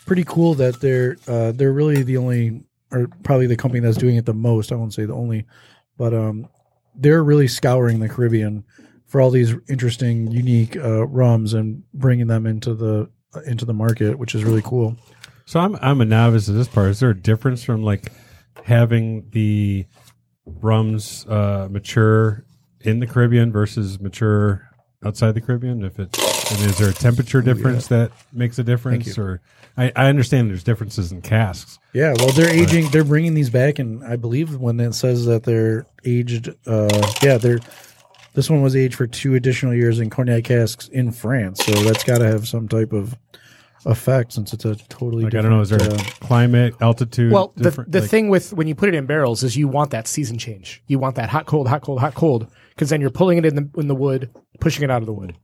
pretty cool that they're uh, they're really the only, or probably the company that's doing it the most. I won't say the only, but um, they're really scouring the Caribbean for all these interesting, unique uh, rums and bringing them into the into the market, which is really cool. So I'm I'm a novice at this part. Is there a difference from like having the rums uh, mature in the Caribbean versus mature outside the Caribbean? If it and is there a temperature difference that makes a difference, or I, I understand there's differences in casks. Yeah, well, they're aging. They're bringing these back, and I believe when it says that they're aged, uh, yeah, they're. This one was aged for two additional years in cognac casks in France, so that's got to have some type of effect since it's a totally. Like I don't know, is there a uh, climate, altitude? Well, the, the like- thing with when you put it in barrels is you want that season change. You want that hot, cold, hot, cold, hot, cold, because then you're pulling it in the in the wood, pushing it out of the wood,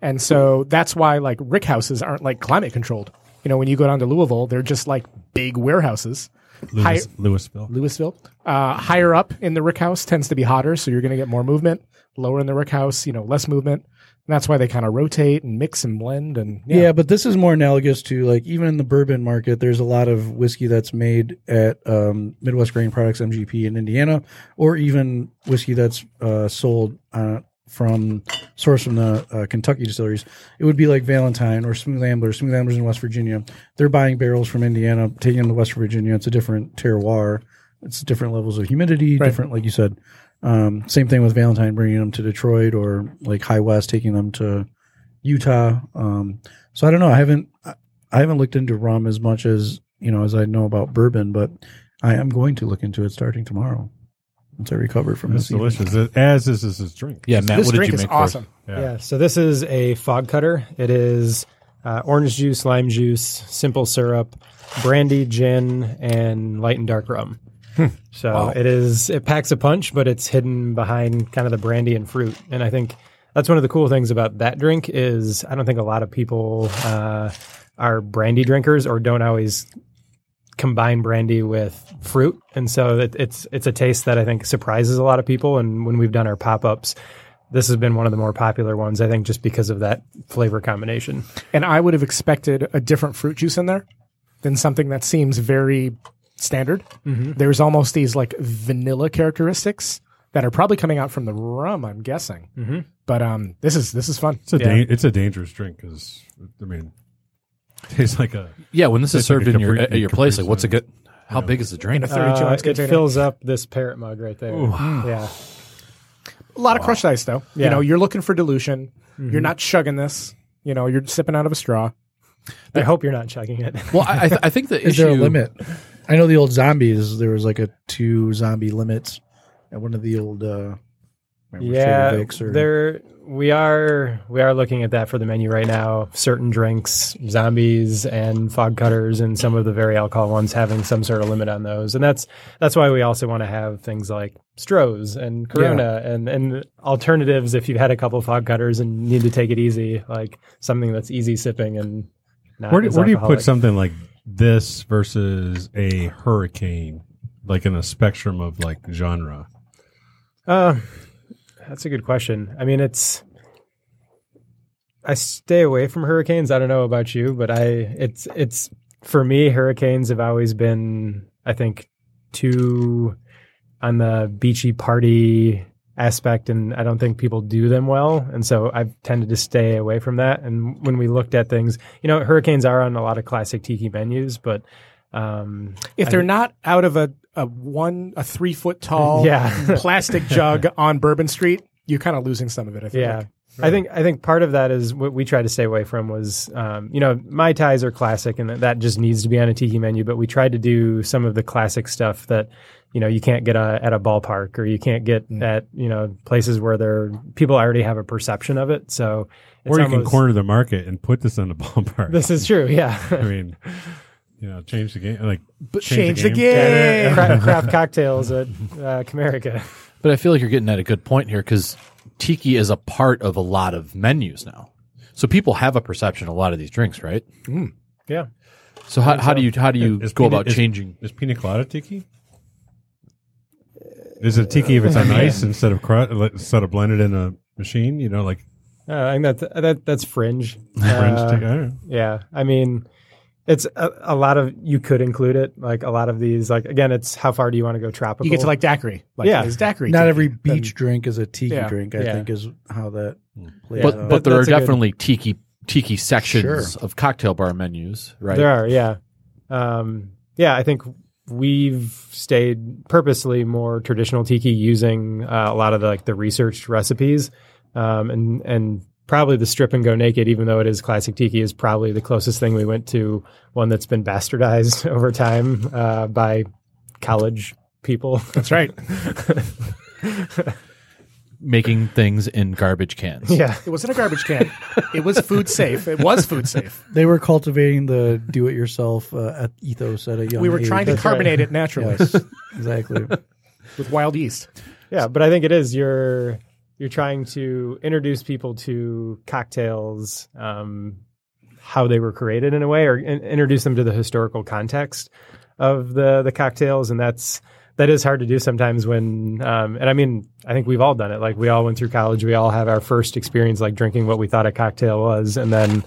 and so that's why like rick houses aren't like climate controlled. You know, when you go down to Louisville, they're just like big warehouses. Lewis, Hi- Louisville. Louisville, uh, higher up in the rick house tends to be hotter, so you're going to get more movement. Lower in the rick house, you know, less movement. And that's why they kind of rotate and mix and blend. And yeah. yeah, but this is more analogous to like even in the bourbon market. There's a lot of whiskey that's made at um, Midwest Grain Products (MGP) in Indiana, or even whiskey that's uh, sold uh, from sourced from the uh, Kentucky distilleries. It would be like Valentine or Smooth Ambler. Smooth Ambler's in West Virginia. They're buying barrels from Indiana, taking them to West Virginia. It's a different terroir. It's different levels of humidity, Right. different, like you said. Um, same thing with Valentine, bringing them to Detroit or like High West, taking them to Utah. Um, so I don't know. I haven't I- I haven't looked into rum as much as you know as I know about bourbon, but I am going to look into it starting tomorrow once I recover from It's this. evening. delicious. As is this, this drink. Yeah, Matt. this what did drink you is make for us? awesome. Yeah. Yeah. So this is a fog cutter. It is uh, orange juice, lime juice, simple syrup, brandy, gin, and light and dark rum. So it is. It packs a punch, but it's hidden behind kind of the brandy and fruit. And I think that's one of the cool things about that drink is I don't think a lot of people uh, are brandy drinkers or don't always combine brandy with fruit, and so it, it's it's a taste that I think surprises a lot of people. And when we've done our pop ups, this has been one of the more popular ones. I think just because of that flavor combination. And I would have expected a different fruit juice in there than something that seems very standard. Mm-hmm. There's almost these like vanilla characteristics that are probably coming out from the rum. I'm guessing. Mm-hmm. But um, this is this is fun. It's a Yeah. dan- it's a dangerous drink because I mean, it tastes like a Yeah, when this is It's like served in your Capri- at your place, like what's a good? How big is the drink? In a 32 ounce it container. fills up this parrot mug right there. Yeah. A lot of crushed ice, though. You Yeah. know, you're looking for dilution. You're not chugging this. You know, you're sipping out of a straw. I hope you're not chugging it. well, I, I, th- I think the Is issue. there a limit? I know the old zombies. There was like a two zombie limits at one of the old. uh remember yeah, or- there we are we are looking at that for the menu right now. Certain drinks, zombies and fog cutters, and some of the very alcohol ones having some sort of limit on those, and that's that's why we also want to have things like Strohs and Corona and and alternatives if you've had a couple fog cutters and need to take it easy, like something that's easy sipping and not where do, where do you put something like this versus a hurricane, like in a spectrum of like genre? Uh, that's a good question. I mean, it's. I stay away from hurricanes. I don't know about you, but I it's it's for me hurricanes have always been I think too on the beachy party aspect and I don't think people do them well and so I've tended to stay away from that and when we looked at things, you know, hurricanes are on a lot of classic tiki menus, but um If they're think- not out of a, a one a three foot tall Yeah. plastic jug on Bourbon Street, you're kind of losing some of it. I feel Yeah. like. I think I think part of that is what we tried to stay away from was, um, you know, mai tais are classic, and that, that just needs to be on a tiki menu. But we tried to do some of the classic stuff that, you know, you can't get a, at a ballpark or you can't get at you know places where there people already have a perception of it. So, it's or you can corner the market and put this on the ballpark. This is true, yeah. I mean, you know, change the game. Like, Change the game. game. Cra- craft cocktails at uh, Comerica. But I feel like you're getting at a good point here because tiki is a part of a lot of menus now. So people have a perception of a lot of these drinks, right? Yeah. So how, how do you how do you Is go pina- about is- changing? Is pina colada tiki? Is it tiki if it's on ice instead of cru- instead of blended in a machine? You know, like Uh, I think that's that, that's fringe. French Uh, tiki. I. Yeah, I mean, it's a, a lot of you could include it. Like a lot of these, like again, it's how far do you want to go tropical? You get to like daiquiri. Like, Yeah. is daiquiri. Not tiki? every Then- beach drink is a tiki Yeah. drink. I Yeah. think is how that plays but out. but there are that's a good- definitely tiki tiki sections Sure. of cocktail bar menus, right? There are, yeah, um, yeah. I think we've stayed purposely more traditional tiki, using uh, a lot of the, like the researched recipes, um, and and probably the strip and go naked, even though it is classic tiki, is probably the closest thing we went to one that's been bastardized over time uh, by college people. That's right. Making things in garbage cans. yeah. It wasn't a garbage can. it was food safe. It was food safe. they were cultivating the do-it-yourself uh, at ethos at a young We were age. trying to That's right. carbonate it naturally Yes, exactly. with wild yeast. Yeah, but I think it is you're you're trying to introduce people to cocktails, um, how they were created in a way, or in, introduce them to the historical context of the the cocktails, and that's that is hard to do sometimes when um, and I mean I think we've all done it. Like we all went through college, we all have our first experience like drinking what we thought a cocktail was, and then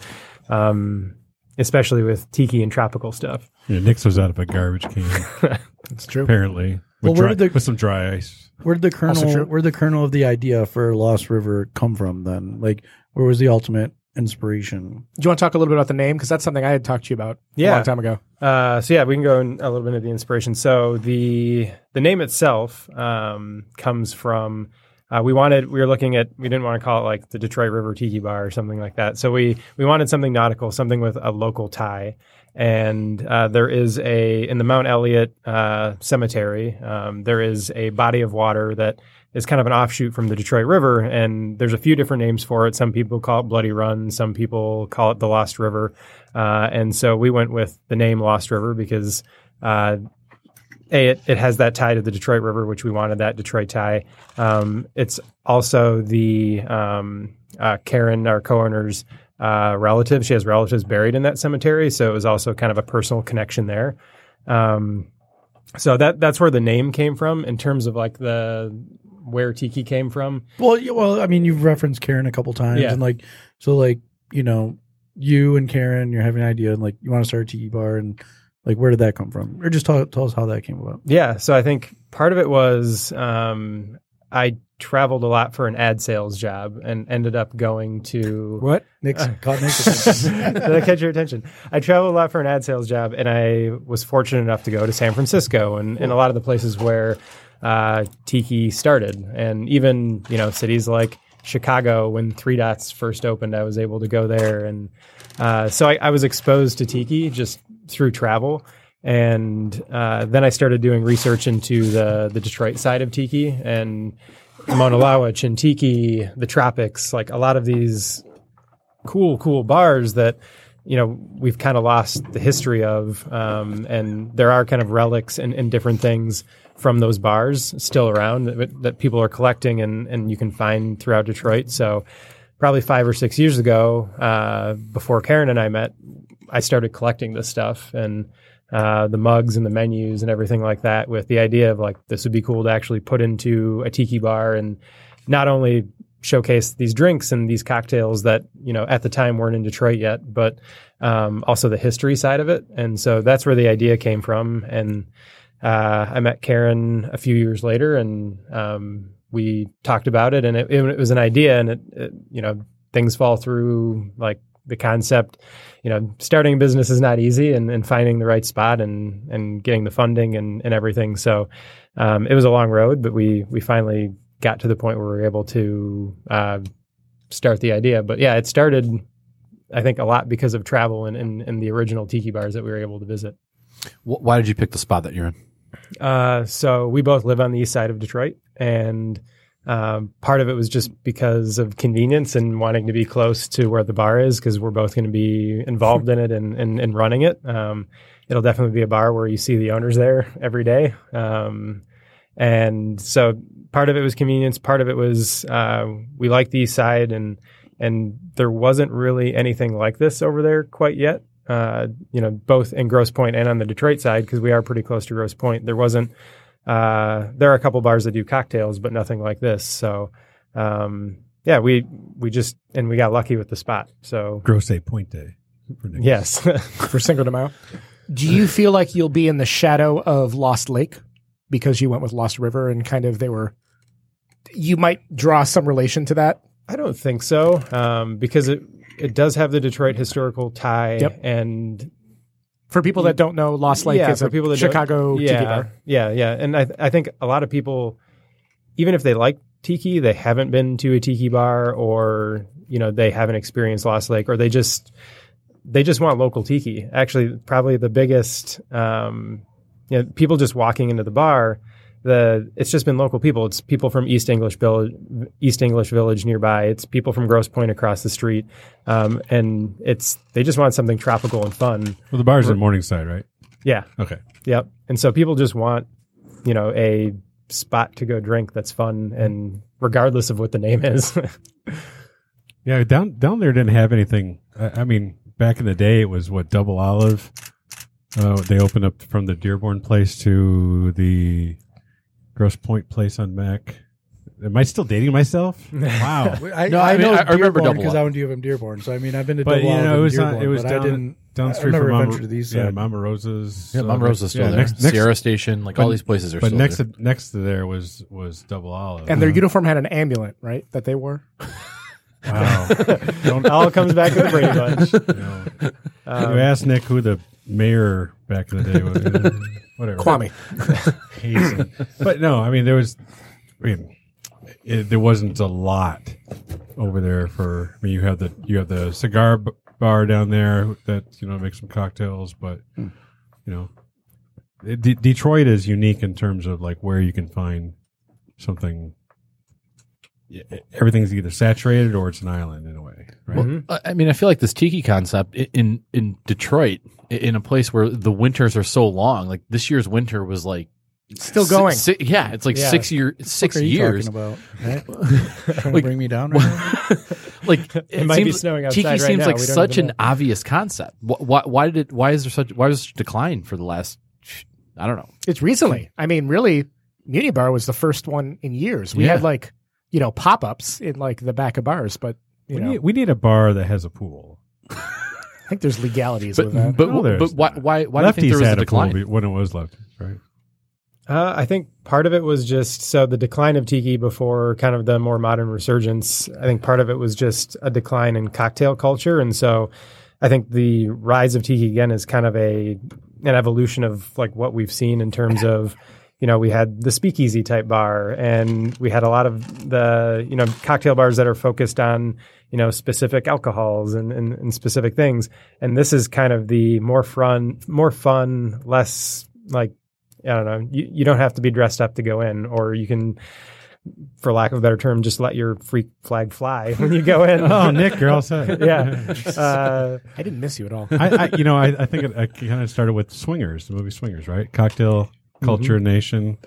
um, especially with tiki and tropical stuff. Yeah, Nick's was out of a garbage can, that's true. apparently, Well, where dry, did the- with some dry ice. Where did the kernel? Where did the kernel of the idea for Lost River come from? Then, like, where was the ultimate inspiration? Do you want to talk a little bit about the name? Because that's something I had talked to you about a long time ago. Uh, so yeah, we can go in a little bit into the inspiration. So the the name itself um, comes from uh, we wanted we were looking at we didn't want to call it like the Detroit River Tiki Bar or something like that. So we we wanted something nautical, something with a local tie. And uh, there is a in the Mount Elliott uh, Cemetery. Um, there is a body of water that is kind of an offshoot from the Detroit River, and there's a few different names for it. Some people call it Bloody Run, some people call it the Lost River, uh, and so we went with the name Lost River because uh, a it, it has that tie to the Detroit River, which we wanted that Detroit tie. Um, it's also the um, uh, Karen, our co-owner's uh, relative. She has relatives buried in that cemetery, so it was also kind of a personal connection there. Um, so that that's where the name came from in terms of like the where Tiki came from. Well, yeah, well, I mean, you've referenced Karen a couple times, Yeah. and like, so like, you know, you and Karen, you're having an idea, and like, you want to start a tiki bar, and Like, where did that come from? Or just tell, tell us how that came about. Yeah, so I think part of it was um, I traveled a lot for an ad sales job and ended up going to What? Nick's caught Nick's. Did I catch your attention? I traveled a lot for an ad sales job, and I was fortunate enough to go to San Francisco and, and a lot of the places where uh, Tiki started, and even you know cities like Chicago when Three Dots first opened. I was able to go there, and uh, so I, I was exposed to Tiki just through travel. And uh, then I started doing research into the the Detroit side of Tiki and Mauna Loa, Chin Tiki, the tropics, like a lot of these cool, cool bars that you know we've kind of lost the history of, um, and there are kind of relics and, and different things from those bars still around that, that people are collecting and and you can find throughout Detroit. So probably five or six years ago, uh, before Karen and I met, I started collecting this stuff and. Uh, the mugs and the menus and everything like that, with the idea of like this would be cool to actually put into a tiki bar and not only showcase these drinks and these cocktails that you know at the time weren't in Detroit yet, but um, also the history side of it. And so that's where the idea came from. And uh, I met Karen a few years later, and um, we talked about it. And it, it was an idea, and it, it you know things fall through like the concept. You know, starting a business is not easy, and, and finding the right spot and and getting the funding and, and everything. So um, it was a long road, but we we finally got to the point where we were able to uh, start the idea. But yeah, it started, I think, a lot because of travel and, and, and the original tiki bars that we were able to visit. Why did you pick the spot that you're in? Uh, so we both live on the east side of Detroit, and um, part of it was just because of convenience and wanting to be close to where the bar is because we're both going to be involved in it and, and, and running it. Um, it'll definitely be a bar where you see the owners there every day. Um, and so part of it was convenience. Part of it was uh, we like the east side, and and there wasn't really anything like this over there quite yet. Uh, you know, both in Grosse Pointe and on the Detroit side, because we are pretty close to Grosse Pointe. There wasn't. Uh, there are a couple bars that do cocktails, but nothing like this. So, um, yeah, we we just and we got lucky with the spot. So, Grosse Pointe. for Nick. yes, for Cinco de Mayo. Do you feel like you'll be in the shadow of Lost Lake because you went with Lost River and kind of they were? You might draw some relation to that. I don't think so, um, because it it does have the Detroit historical tie, Yep. and For people that don't know, Lost Lake yeah, is for a people that Chicago yeah, tiki bar. Yeah, yeah, and I I think a lot of people, even if they like tiki, they haven't been to a tiki bar, or you know they haven't experienced Lost Lake, or they just they just want local tiki. Actually, probably the biggest, um, you know, people just walking into the bar. The it's just been local people. It's people from East English Village, East English Village nearby. It's people from Grosse Pointe across the street, um, and it's they just want something tropical and fun. Well, the bar's in Morningside, right? Yeah, Okay. Yep. And so people just want, you know, a spot to go drink that's fun and regardless of what the name is. Yeah, down down there didn't have anything. I, I mean, back in the day, it was what double olive. Uh, they opened up from the Dearborn place to the Grosse Pointe place on Mack. Am I still dating myself? Wow. I, No, I, I mean, know I- I remember Dearborn because I went to U of M Dearborn. So I mean, I've been to But Double you know, Olive it in was on, Dearborn, it was but down I didn't. down I've street never from Mama, ventured to the east yeah. Uh, Mama Rosa's. Yeah, so Mama uh, Rosa's still yeah, there. Next, next, Sierra Station, like but- all these places are but still next there. to, next to there was was double olive. And their uniform had an amulet, right? That they wore. wow. it all comes back to the Brady Bunch. You, know, you asked Nick who the mayor back in the day was. Whatever. Kwame. Hazen. but no, I mean there was. I mean, it, there wasn't a lot over there for. I mean, you have the you have the cigar b- bar down there that you know makes some cocktails, but you know, it, D- Detroit is unique in terms of like where you can find something. yeah, Everything's either saturated or it's an island in a way, right? Mhm. Uh, I mean, I feel like this tiki concept i- in in Detroit, i- in a place where the winters are so long. Like this year's winter was like Still going. si- yeah, it's like Yeah. six year six what are you years. talking about? Right? Trying to Like- bring me down right now? like it, might be seems, snowing Tiki right seems now. like such an know. obvious concept. Wh- Why, why did it? Why is there such? Why was such decline for the last? I don't know. It's recently. I mean, really, Muni Bar was the first one in years. We Yeah. had like, you know, pop ups in like the back of bars, but you We know, need, we need a bar that has a pool. Think there's legalities with that. But, No, but, there's why why why do you think Lefties there was a decline? pool when it was lefties, right? Uh, I think part of it was just so the decline of tiki before kind of the more modern resurgence. I think part of it was just a decline in cocktail culture, and so I think the rise of tiki again is kind of a an evolution of like what we've seen in terms of you know we had the speakeasy type bar, and we had a lot of the you know cocktail bars that are focused on you know specific alcohols and, and, and specific things, and this is kind of the more fun, more fun, less like I don't know. You, you don't have to be dressed up to go in, or you can, for lack of a better term, just let your freak flag fly when you go in. Oh, Nick, you're all set. yeah. Uh, I didn't miss you at all. I, I, you know, I, I think it, I kind of started with Swingers, the movie Swingers, right? Cocktail culture nation.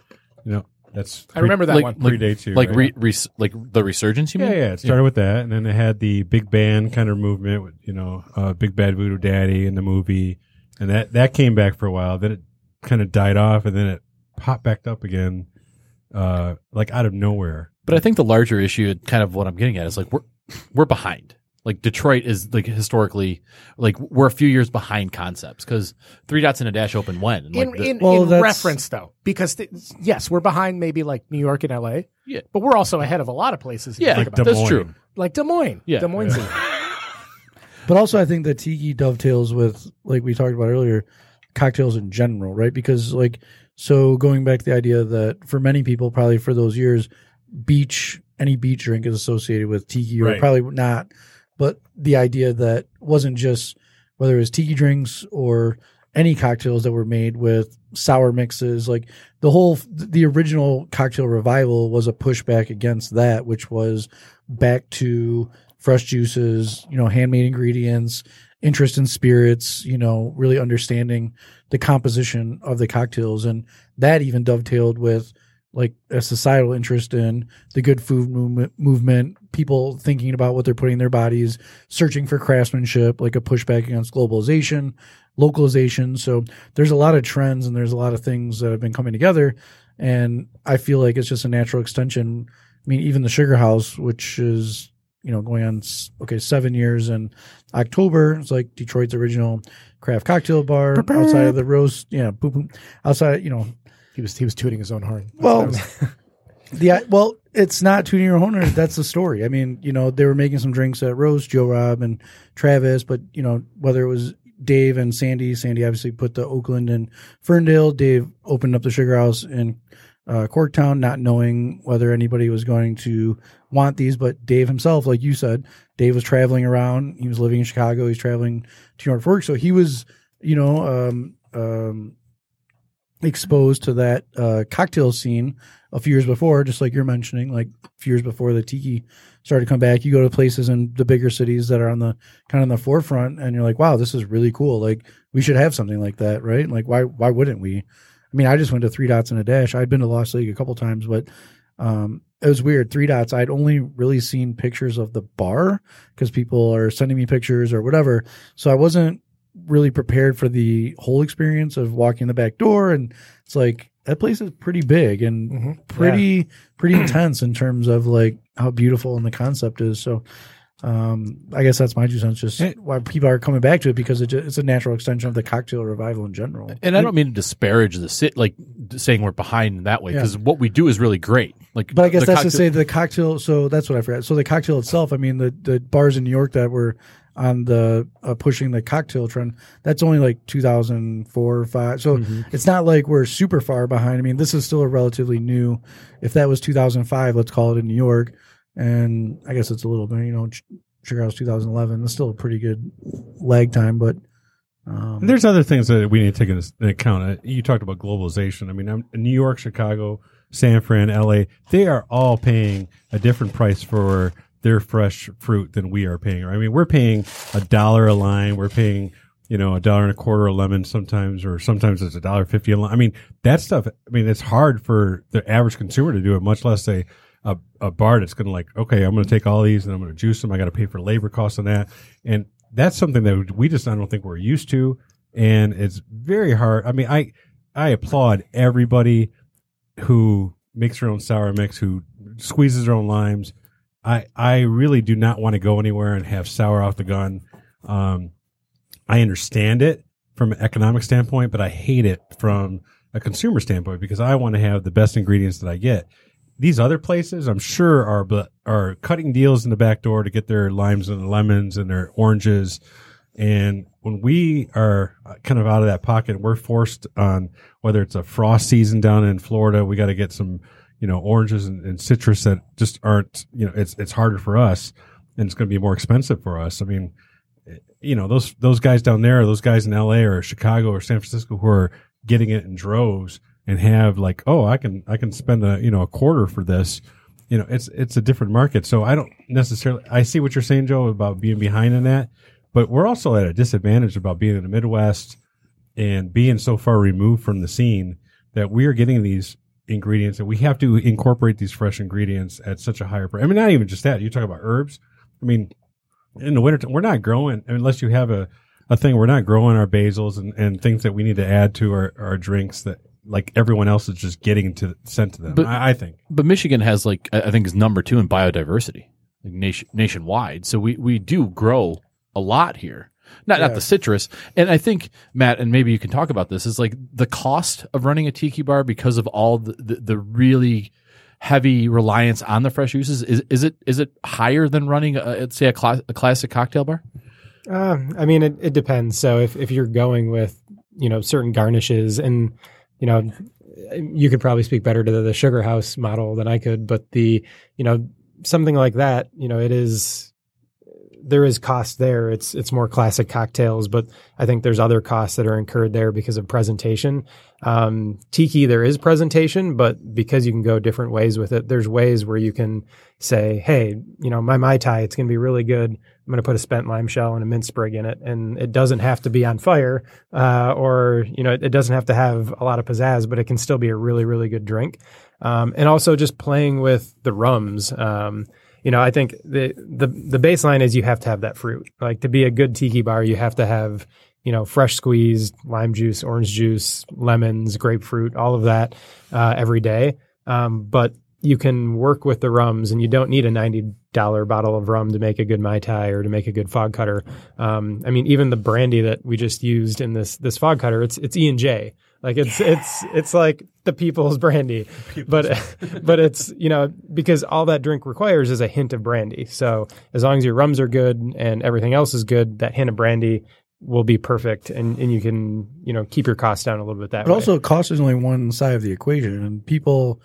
You know, that's I remember that like, one. like, predates you, like right? re, res- like the resurgence. You Yeah, mean? yeah. It started with that, and then it had the big band kind of movement with you know, uh, Big Bad Voodoo Daddy in the movie, and that that came back for a while. Then it kind of died off, and then it popped back up again, uh, like out of nowhere. But I think the larger issue, kind of what I'm getting at, is like we're we're behind. Like Detroit is like historically, like we're a few years behind concepts because Three Dots and a Dash opened when. And, like, in the- in, Well, in reference though, because th- yes, we're behind maybe like New York and L.A. Yeah. but we're also ahead of a lot of places. yeah, Like about Des it. that's true. like Des Moines. Yeah. Des Moines. But also, I think that tiki dovetails with, like we talked about earlier, cocktails in general, right? Because, like, so going back to the idea that for many people, probably for those years, beach, any beach drink is associated with tiki, or probably not. But the idea that wasn't just whether it was tiki drinks or any cocktails that were made with sour mixes, like the whole, the original cocktail revival was a pushback against that, which was back to fresh juices, you know, handmade ingredients, interest in spirits, you know, really understanding the composition of the cocktails. And that even dovetailed with like a societal interest in the good food movement, movement, people thinking about what they're putting in their bodies, searching for craftsmanship, like a pushback against globalization, localization. So there's a lot of trends and there's a lot of things that have been coming together. And I feel like it's just a natural extension. I mean, even the Sugar House, which is you know going on okay seven years in October. It's like Detroit's original craft cocktail bar outside of the roast. Yeah, boom, outside. You know, he was he was tooting his own horn. Well, the well, it's not tooting your horn. That's the story. I mean, you know, they were making some drinks at Rose, Joe Rob, and Travis, but you know, whether it was Dave and Sandy, Sandy obviously put the Oakland and Ferndale. Dave opened up the Sugar House in uh, Corktown, not knowing whether anybody was going to want these. But Dave himself, like you said, Dave was traveling around. He was living in Chicago. He's traveling to New York for work, so he was, you know, um, um, exposed to that uh, cocktail scene a few years before, just like you're mentioning, like a few years before the tiki started to come back. You go to places in the bigger cities that are on the kind of on the forefront, and you're like, wow, this is really cool. Like we should have something like that, right? Like why why wouldn't we? I mean, I just went to Three Dots and a Dash. I'd been to Lost Lake a couple times, but um, it was weird. Three Dots, I'd only really seen pictures of the bar because people are sending me pictures or whatever. So I wasn't really prepared for the whole experience of walking the back door. And it's like, that place is pretty big and Mhm. pretty, pretty intense in terms of like how beautiful and the concept is. So, um, I guess that's my two cents. Just why people are coming back to it because it ju- it's a natural extension of the cocktail revival in general. And I don't mean to disparage the sit, like saying we're behind in that way, Yeah. because what we do is really great. Like, But I guess that's to say the cocktail. So that's what I forgot. So the cocktail itself. I mean, the the bars in New York that were on the uh, pushing the cocktail trend. That's only like 2004 or five. So it's not like we're super far behind. I mean, this is still a relatively new. If that was 2005, let's call it in New York, and I guess it's a little bit. You know, Ch- Sugar House 2011. That's still a pretty good lag time, but. Um, there's other things that we need to take into account. Uh, You talked about globalization. I mean, I'm, New York, Chicago, San Fran, LA, they are all paying a different price for their fresh fruit than we are paying. I mean, we're paying a dollar a line. We're paying, you know, a dollar and a quarter a lemon sometimes, or sometimes it's a dollar fifty a line. I mean, that stuff, I mean, it's hard for the average consumer to do it, much less a, a, a bar that's going to like, okay, I'm going to take all these and I'm going to juice them. I got to pay for labor costs on that. And that's something that we just, I don't think we're used to. And it's very hard. I mean, I, I applaud everybody who makes their own sour mix, who squeezes their own limes. I, I really do not want to go anywhere and have sour off the gun. Um, I understand it from an economic standpoint, but I hate it from a consumer standpoint because I want to have the best ingredients that I get. These other places, I'm sure, are are cutting deals in the back door to get their limes and lemons and their oranges. And when we are kind of out of that pocket, we're forced on whether it's a frost season down in Florida, we got to get some, you know, oranges and, and citrus that just aren't, you know, it's it's harder for us and it's going to be more expensive for us. I mean, eh, you know, those those guys down there, those guys in LA or Chicago or San Francisco who are getting it in droves and have like, oh, I can I can spend a you know a quarter for this. You know, it's it's a different market. So I don't necessarily I see what you're saying, Joe, about being behind in that, but we're also at a disadvantage about being in the Midwest and being so far removed from the scene that we are getting these ingredients and we have to incorporate these fresh ingredients at such a higher price. I mean, not even just that. You talk about herbs. I mean, in the winter, we're not growing unless you have a, a thing. We're not growing our basils and, and things that we need to add to our, our drinks that like everyone else is just getting to sent to them. But- I, I think. But Michigan has like I think is number two in biodiversity like nation, nationwide. So we we do grow a lot here. Not not the citrus. And I think Matt and maybe you can talk about this is like the cost of running a tiki bar because of all the the, the really heavy reliance on the fresh juices is is it is it higher than running a, say a, a classic cocktail bar? Uh, I mean, it, it depends. So if, if you're going with, you know, certain garnishes and, you know, you could probably speak better to the, the sugar house model than I could, but the, you know, something like that, you know, it is, there is cost there. It's, it's more classic cocktails, but I think there's other costs that are incurred there because of presentation. Um, tiki, there is presentation, but because you can go different ways with it, there's ways where you can say, Hey, you know, my Mai Tai, it's going to be really good. I'm going to put a spent lime shell and a mint sprig in it. And it doesn't have to be on fire, uh, or, you know, it, it doesn't have to have a lot of pizzazz, but it can still be a really, really good drink. Um, and also just playing with the rums. Um, you know, I think the, the, the baseline is you have to have that fruit. Like to be a good tiki bar, you have to have, you know, fresh squeezed lime juice, orange juice, lemons, grapefruit, all of that, uh, every day. Um, but you can work with the rums and you don't need a $90 bottle of rum to make a good Mai Tai or to make a good fog cutter. Um, I mean, even the brandy that we just used in this, this fog cutter, it's, it's E and J. Like it's, it's, it's like the people's brandy, but, but it's, you know, because all that drink requires is a hint of brandy. So as long as your rums are good and everything else is good, that hint of brandy will be perfect and, and you can, you know, keep your costs down a little bit that But way. also, cost is only one side of the equation, and people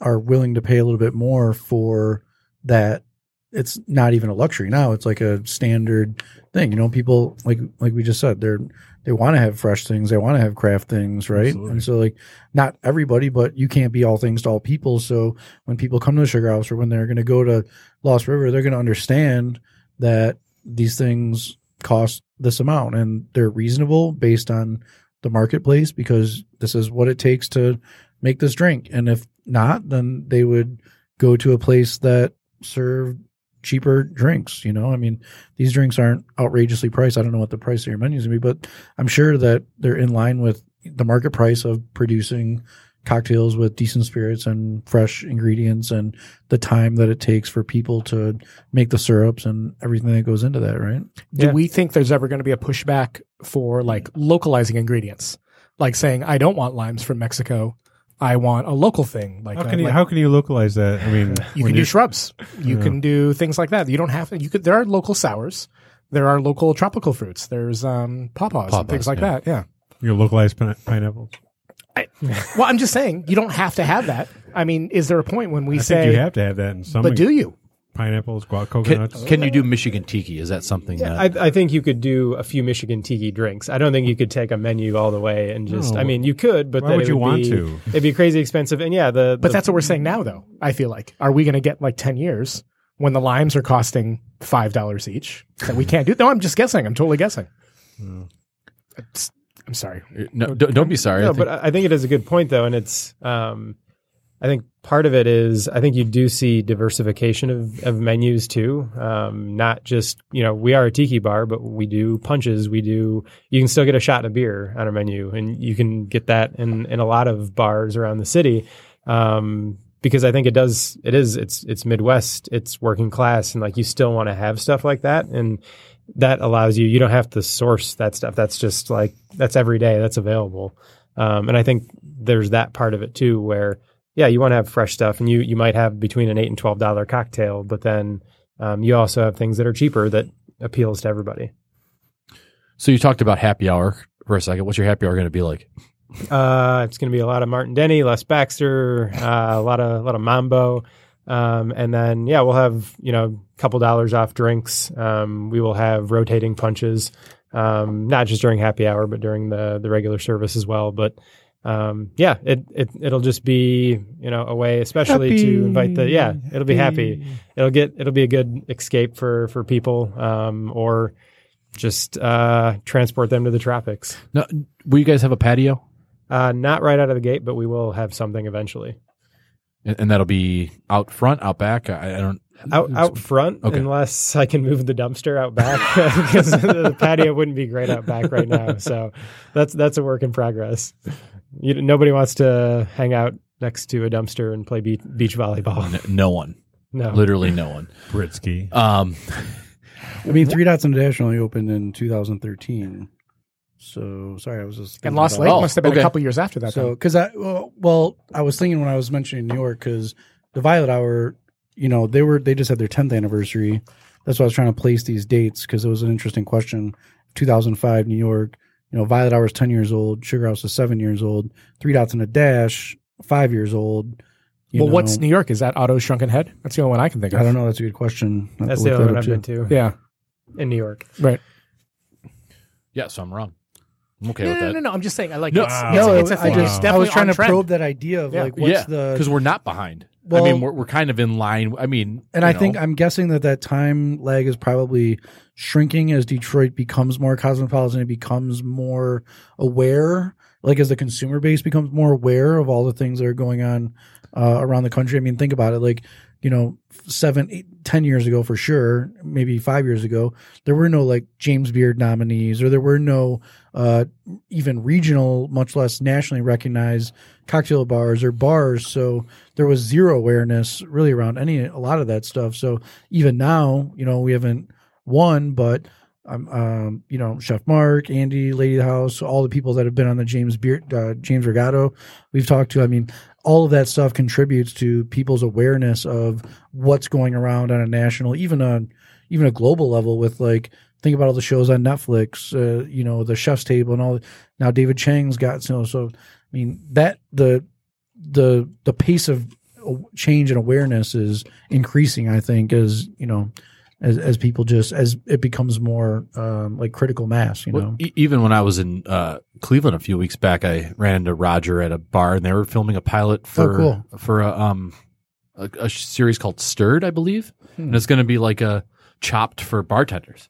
are willing to pay a little bit more for that. It's not even a luxury now; it's like a standard thing. You know, people like like we just said, they're they want to have fresh things, they want to have craft things, right? Absolutely. And so, like, not everybody, but you can't be all things to all people. So when people come to the sugar house or when they're going to go to Lost River, they're going to understand that these things cost this amount and they're reasonable based on the marketplace because this is what it takes to make this drink. And if not, then they would go to a place that served cheaper drinks. You know, I mean, these drinks aren't outrageously priced. I don't know what the price of your menu is going to be, but I'm sure that they're in line with the market price of producing cocktails with decent spirits and fresh ingredients and the time that it takes for people to make the syrups and everything that goes into that, right? Do Yeah. we think there's ever going to be a pushback for like localizing ingredients? Like saying, I don't want limes from Mexico. I want a local thing. Like, How can you like- how can you localize that? I mean, you can do shrubs. You Yeah. can do things like that. You don't have to. You could. There are local sours. There are local tropical fruits. There's um, pawpaws, and things like yeah. that. Yeah. you localize pine- pineapples. Well, I'm just saying you don't have to have that. I mean, is there a point when we I say, think you have to have that in some. but do you? Pineapples, guac, coconuts? can you do Michigan tiki? Is that something Yeah, that I, I think you could do a few Michigan tiki drinks. I don't think you could take a menu all the way and just. No. I mean, you could, but Why then would it you want be, to? It'd be crazy expensive, and yeah, the. But that's what we're saying now, though. I feel like, are we going to get like ten years when the limes are costing five dollars each that we can't do? No, I'm just guessing. I'm totally guessing. It's- I'm sorry. no, don't, don't be sorry. I No, think- but I I think it is a good point though, and it's. Um, I think part of it is I think you do see diversification of, of menus too. Um, not just you know we are a tiki bar, but we do punches. We do. You can still get a shot of beer on our menu, and you can get that in in a lot of bars around the city. Um, because I think it does. It is. It's it's Midwest. It's working class, and like you still want to have stuff like that. And that allows you you don't have to source that stuff. That's just like that's every day. That's available. Um, and I think there's that part of it too, where yeah, you want to have fresh stuff, and you you might have between an eight and twelve dollar cocktail, but then um, you also have things that are cheaper that appeals to everybody. So you talked about happy hour for a second. What's your happy hour going to be like? Uh, it's going to be a lot of Martin Denny, Les Baxter, uh, a lot of a lot of Mambo, um, and then yeah, we'll have you know a couple dollars off drinks. Um, we will have rotating punches, um, not just during happy hour, but during the the regular service as well. But um, yeah, it it it'll just be you know a way, especially to invite the yeah, it'll be happy. It'll get it'll be a good escape for for people, um, or just uh, transport them to the tropics. No, will you guys have a patio? Uh, not right out of the gate, but we will have something eventually. And, and that'll be out front, out back. I, I don't. Out out front, Okay. unless I can move the dumpster out back, because the patio wouldn't be great out back right now. So that's that's a work in progress. You, nobody wants to hang out next to a dumpster and play beach, beach volleyball. n- No one, No, literally no one. Britsky. Um, I mean, Three Dots International only opened in 2013. So sorry, I was just And Lost thinking Lake Oh, must have been okay. a couple years after that. So, because I well, well, I was thinking when I was mentioning New York because the Violet Hour, you know, they were they just had their 10th anniversary. That's why I was trying to place these dates because it was an interesting question. 2005, New York. You know, Violet Hour is 10 years old. Sugar House is seven years old. Three Dots and a Dash, five years old. You well, know, what's New York? Is that Otto's Shrunken Head? That's the only one I can think of. I don't know. That's a good question. I'll that's the only that one I've too. been to Yeah. in New York. Right. yeah, so I'm wrong. I'm okay No, with no, that. no, no. I'm just saying. I like No, it's, Wow. it's, No, it's a I thing. just it's I definitely was trying to trend. probe that idea of Yeah. like what's yeah, the because we're not behind. I mean, we're we're kind of in line. I mean, And I know, think I'm guessing that that time lag is probably shrinking as Detroit becomes more cosmopolitan. It becomes more aware, like as the consumer base becomes more aware of all the things that are going on uh, around the country. I mean, think about it. Like you know, seven, eight, ten years ago for sure, maybe five years ago, there were no like James Beard nominees, or there were no uh, even regional, much less nationally recognized cocktail bars or bars. So there was zero awareness really around any a lot of that stuff. So even now, you know, we haven't won, but um, um, you know, Chef Mark, Andy, Lady the House, all the people that have been on the James Beard, uh, James Regato, we've talked to. I mean, all of that stuff contributes to people's awareness of what's going around on a national, even on even a global level. With like, think about all the shows on Netflix, uh, you know, the Chef's Table and all. Now David Chang's got so so. I mean that the the the pace of change and awareness is increasing. I think as you know, as as people just as it becomes more um, like critical mass. You Well, know, e- even when I was in uh, Cleveland a few weeks back, I ran into Roger at a bar, and they were filming a pilot for cool. for a, um a, a series called Stirred, I believe, Hmm. and it's going to be like a chopped for bartenders.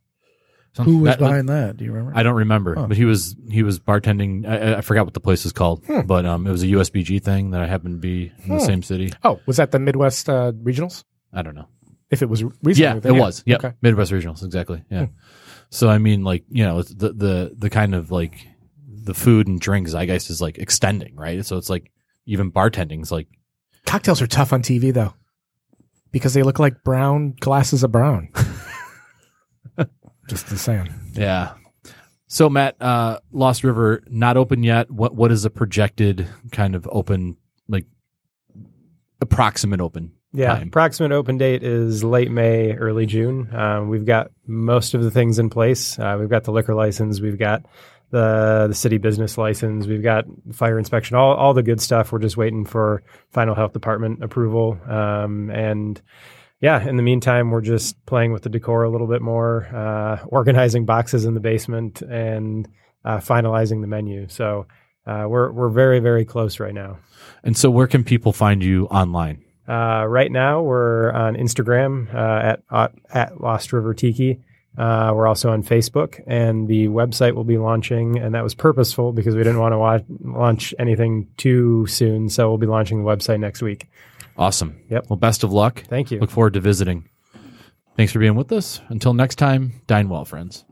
So who was that- behind that? Do you remember? I don't remember, Huh. but he was he was bartending. I- I, forgot what the place is called, Hmm. but um, it was a USBG thing that I happened to be in the Hmm. same city. Oh, was that the Midwest uh, regionals? I don't know. If it was recently, yeah, then it was. Yeah, Okay. Midwest Regionals, exactly. Yeah. So I mean, like you know, the the the kind of like the food and drinks, I guess, is like extending, right? So it's like even bartending is like Cocktails are tough on TV though, because they look like brown glasses of brown. Just the saying. yeah. So Matt, uh, Lost River not open yet. What what is a projected kind of open like approximate open? Yeah, time? approximate open date is late May, early June. Um, we've got most of the things in place. Uh, we've got the liquor license, we've got the the city business license, we've got fire inspection, all all the good stuff. We're just waiting for final health department approval. Um, and yeah, in the meantime, we're just playing with the decor a little bit more, uh, organizing boxes in the basement, and uh, finalizing the menu. So uh, we're we're very very close right now. And so where can people find you online? Uh, right now, we're on Instagram uh, at, at at Lost River Tiki. Uh, we're also on Facebook, and the website will be launching. And that was purposeful because we didn't want to wa- launch anything too soon. So we'll be launching the website next week. Awesome. Yep. Well, best of luck. Thank you. Look forward to visiting. Thanks for being with us. Until next time, dine well, friends.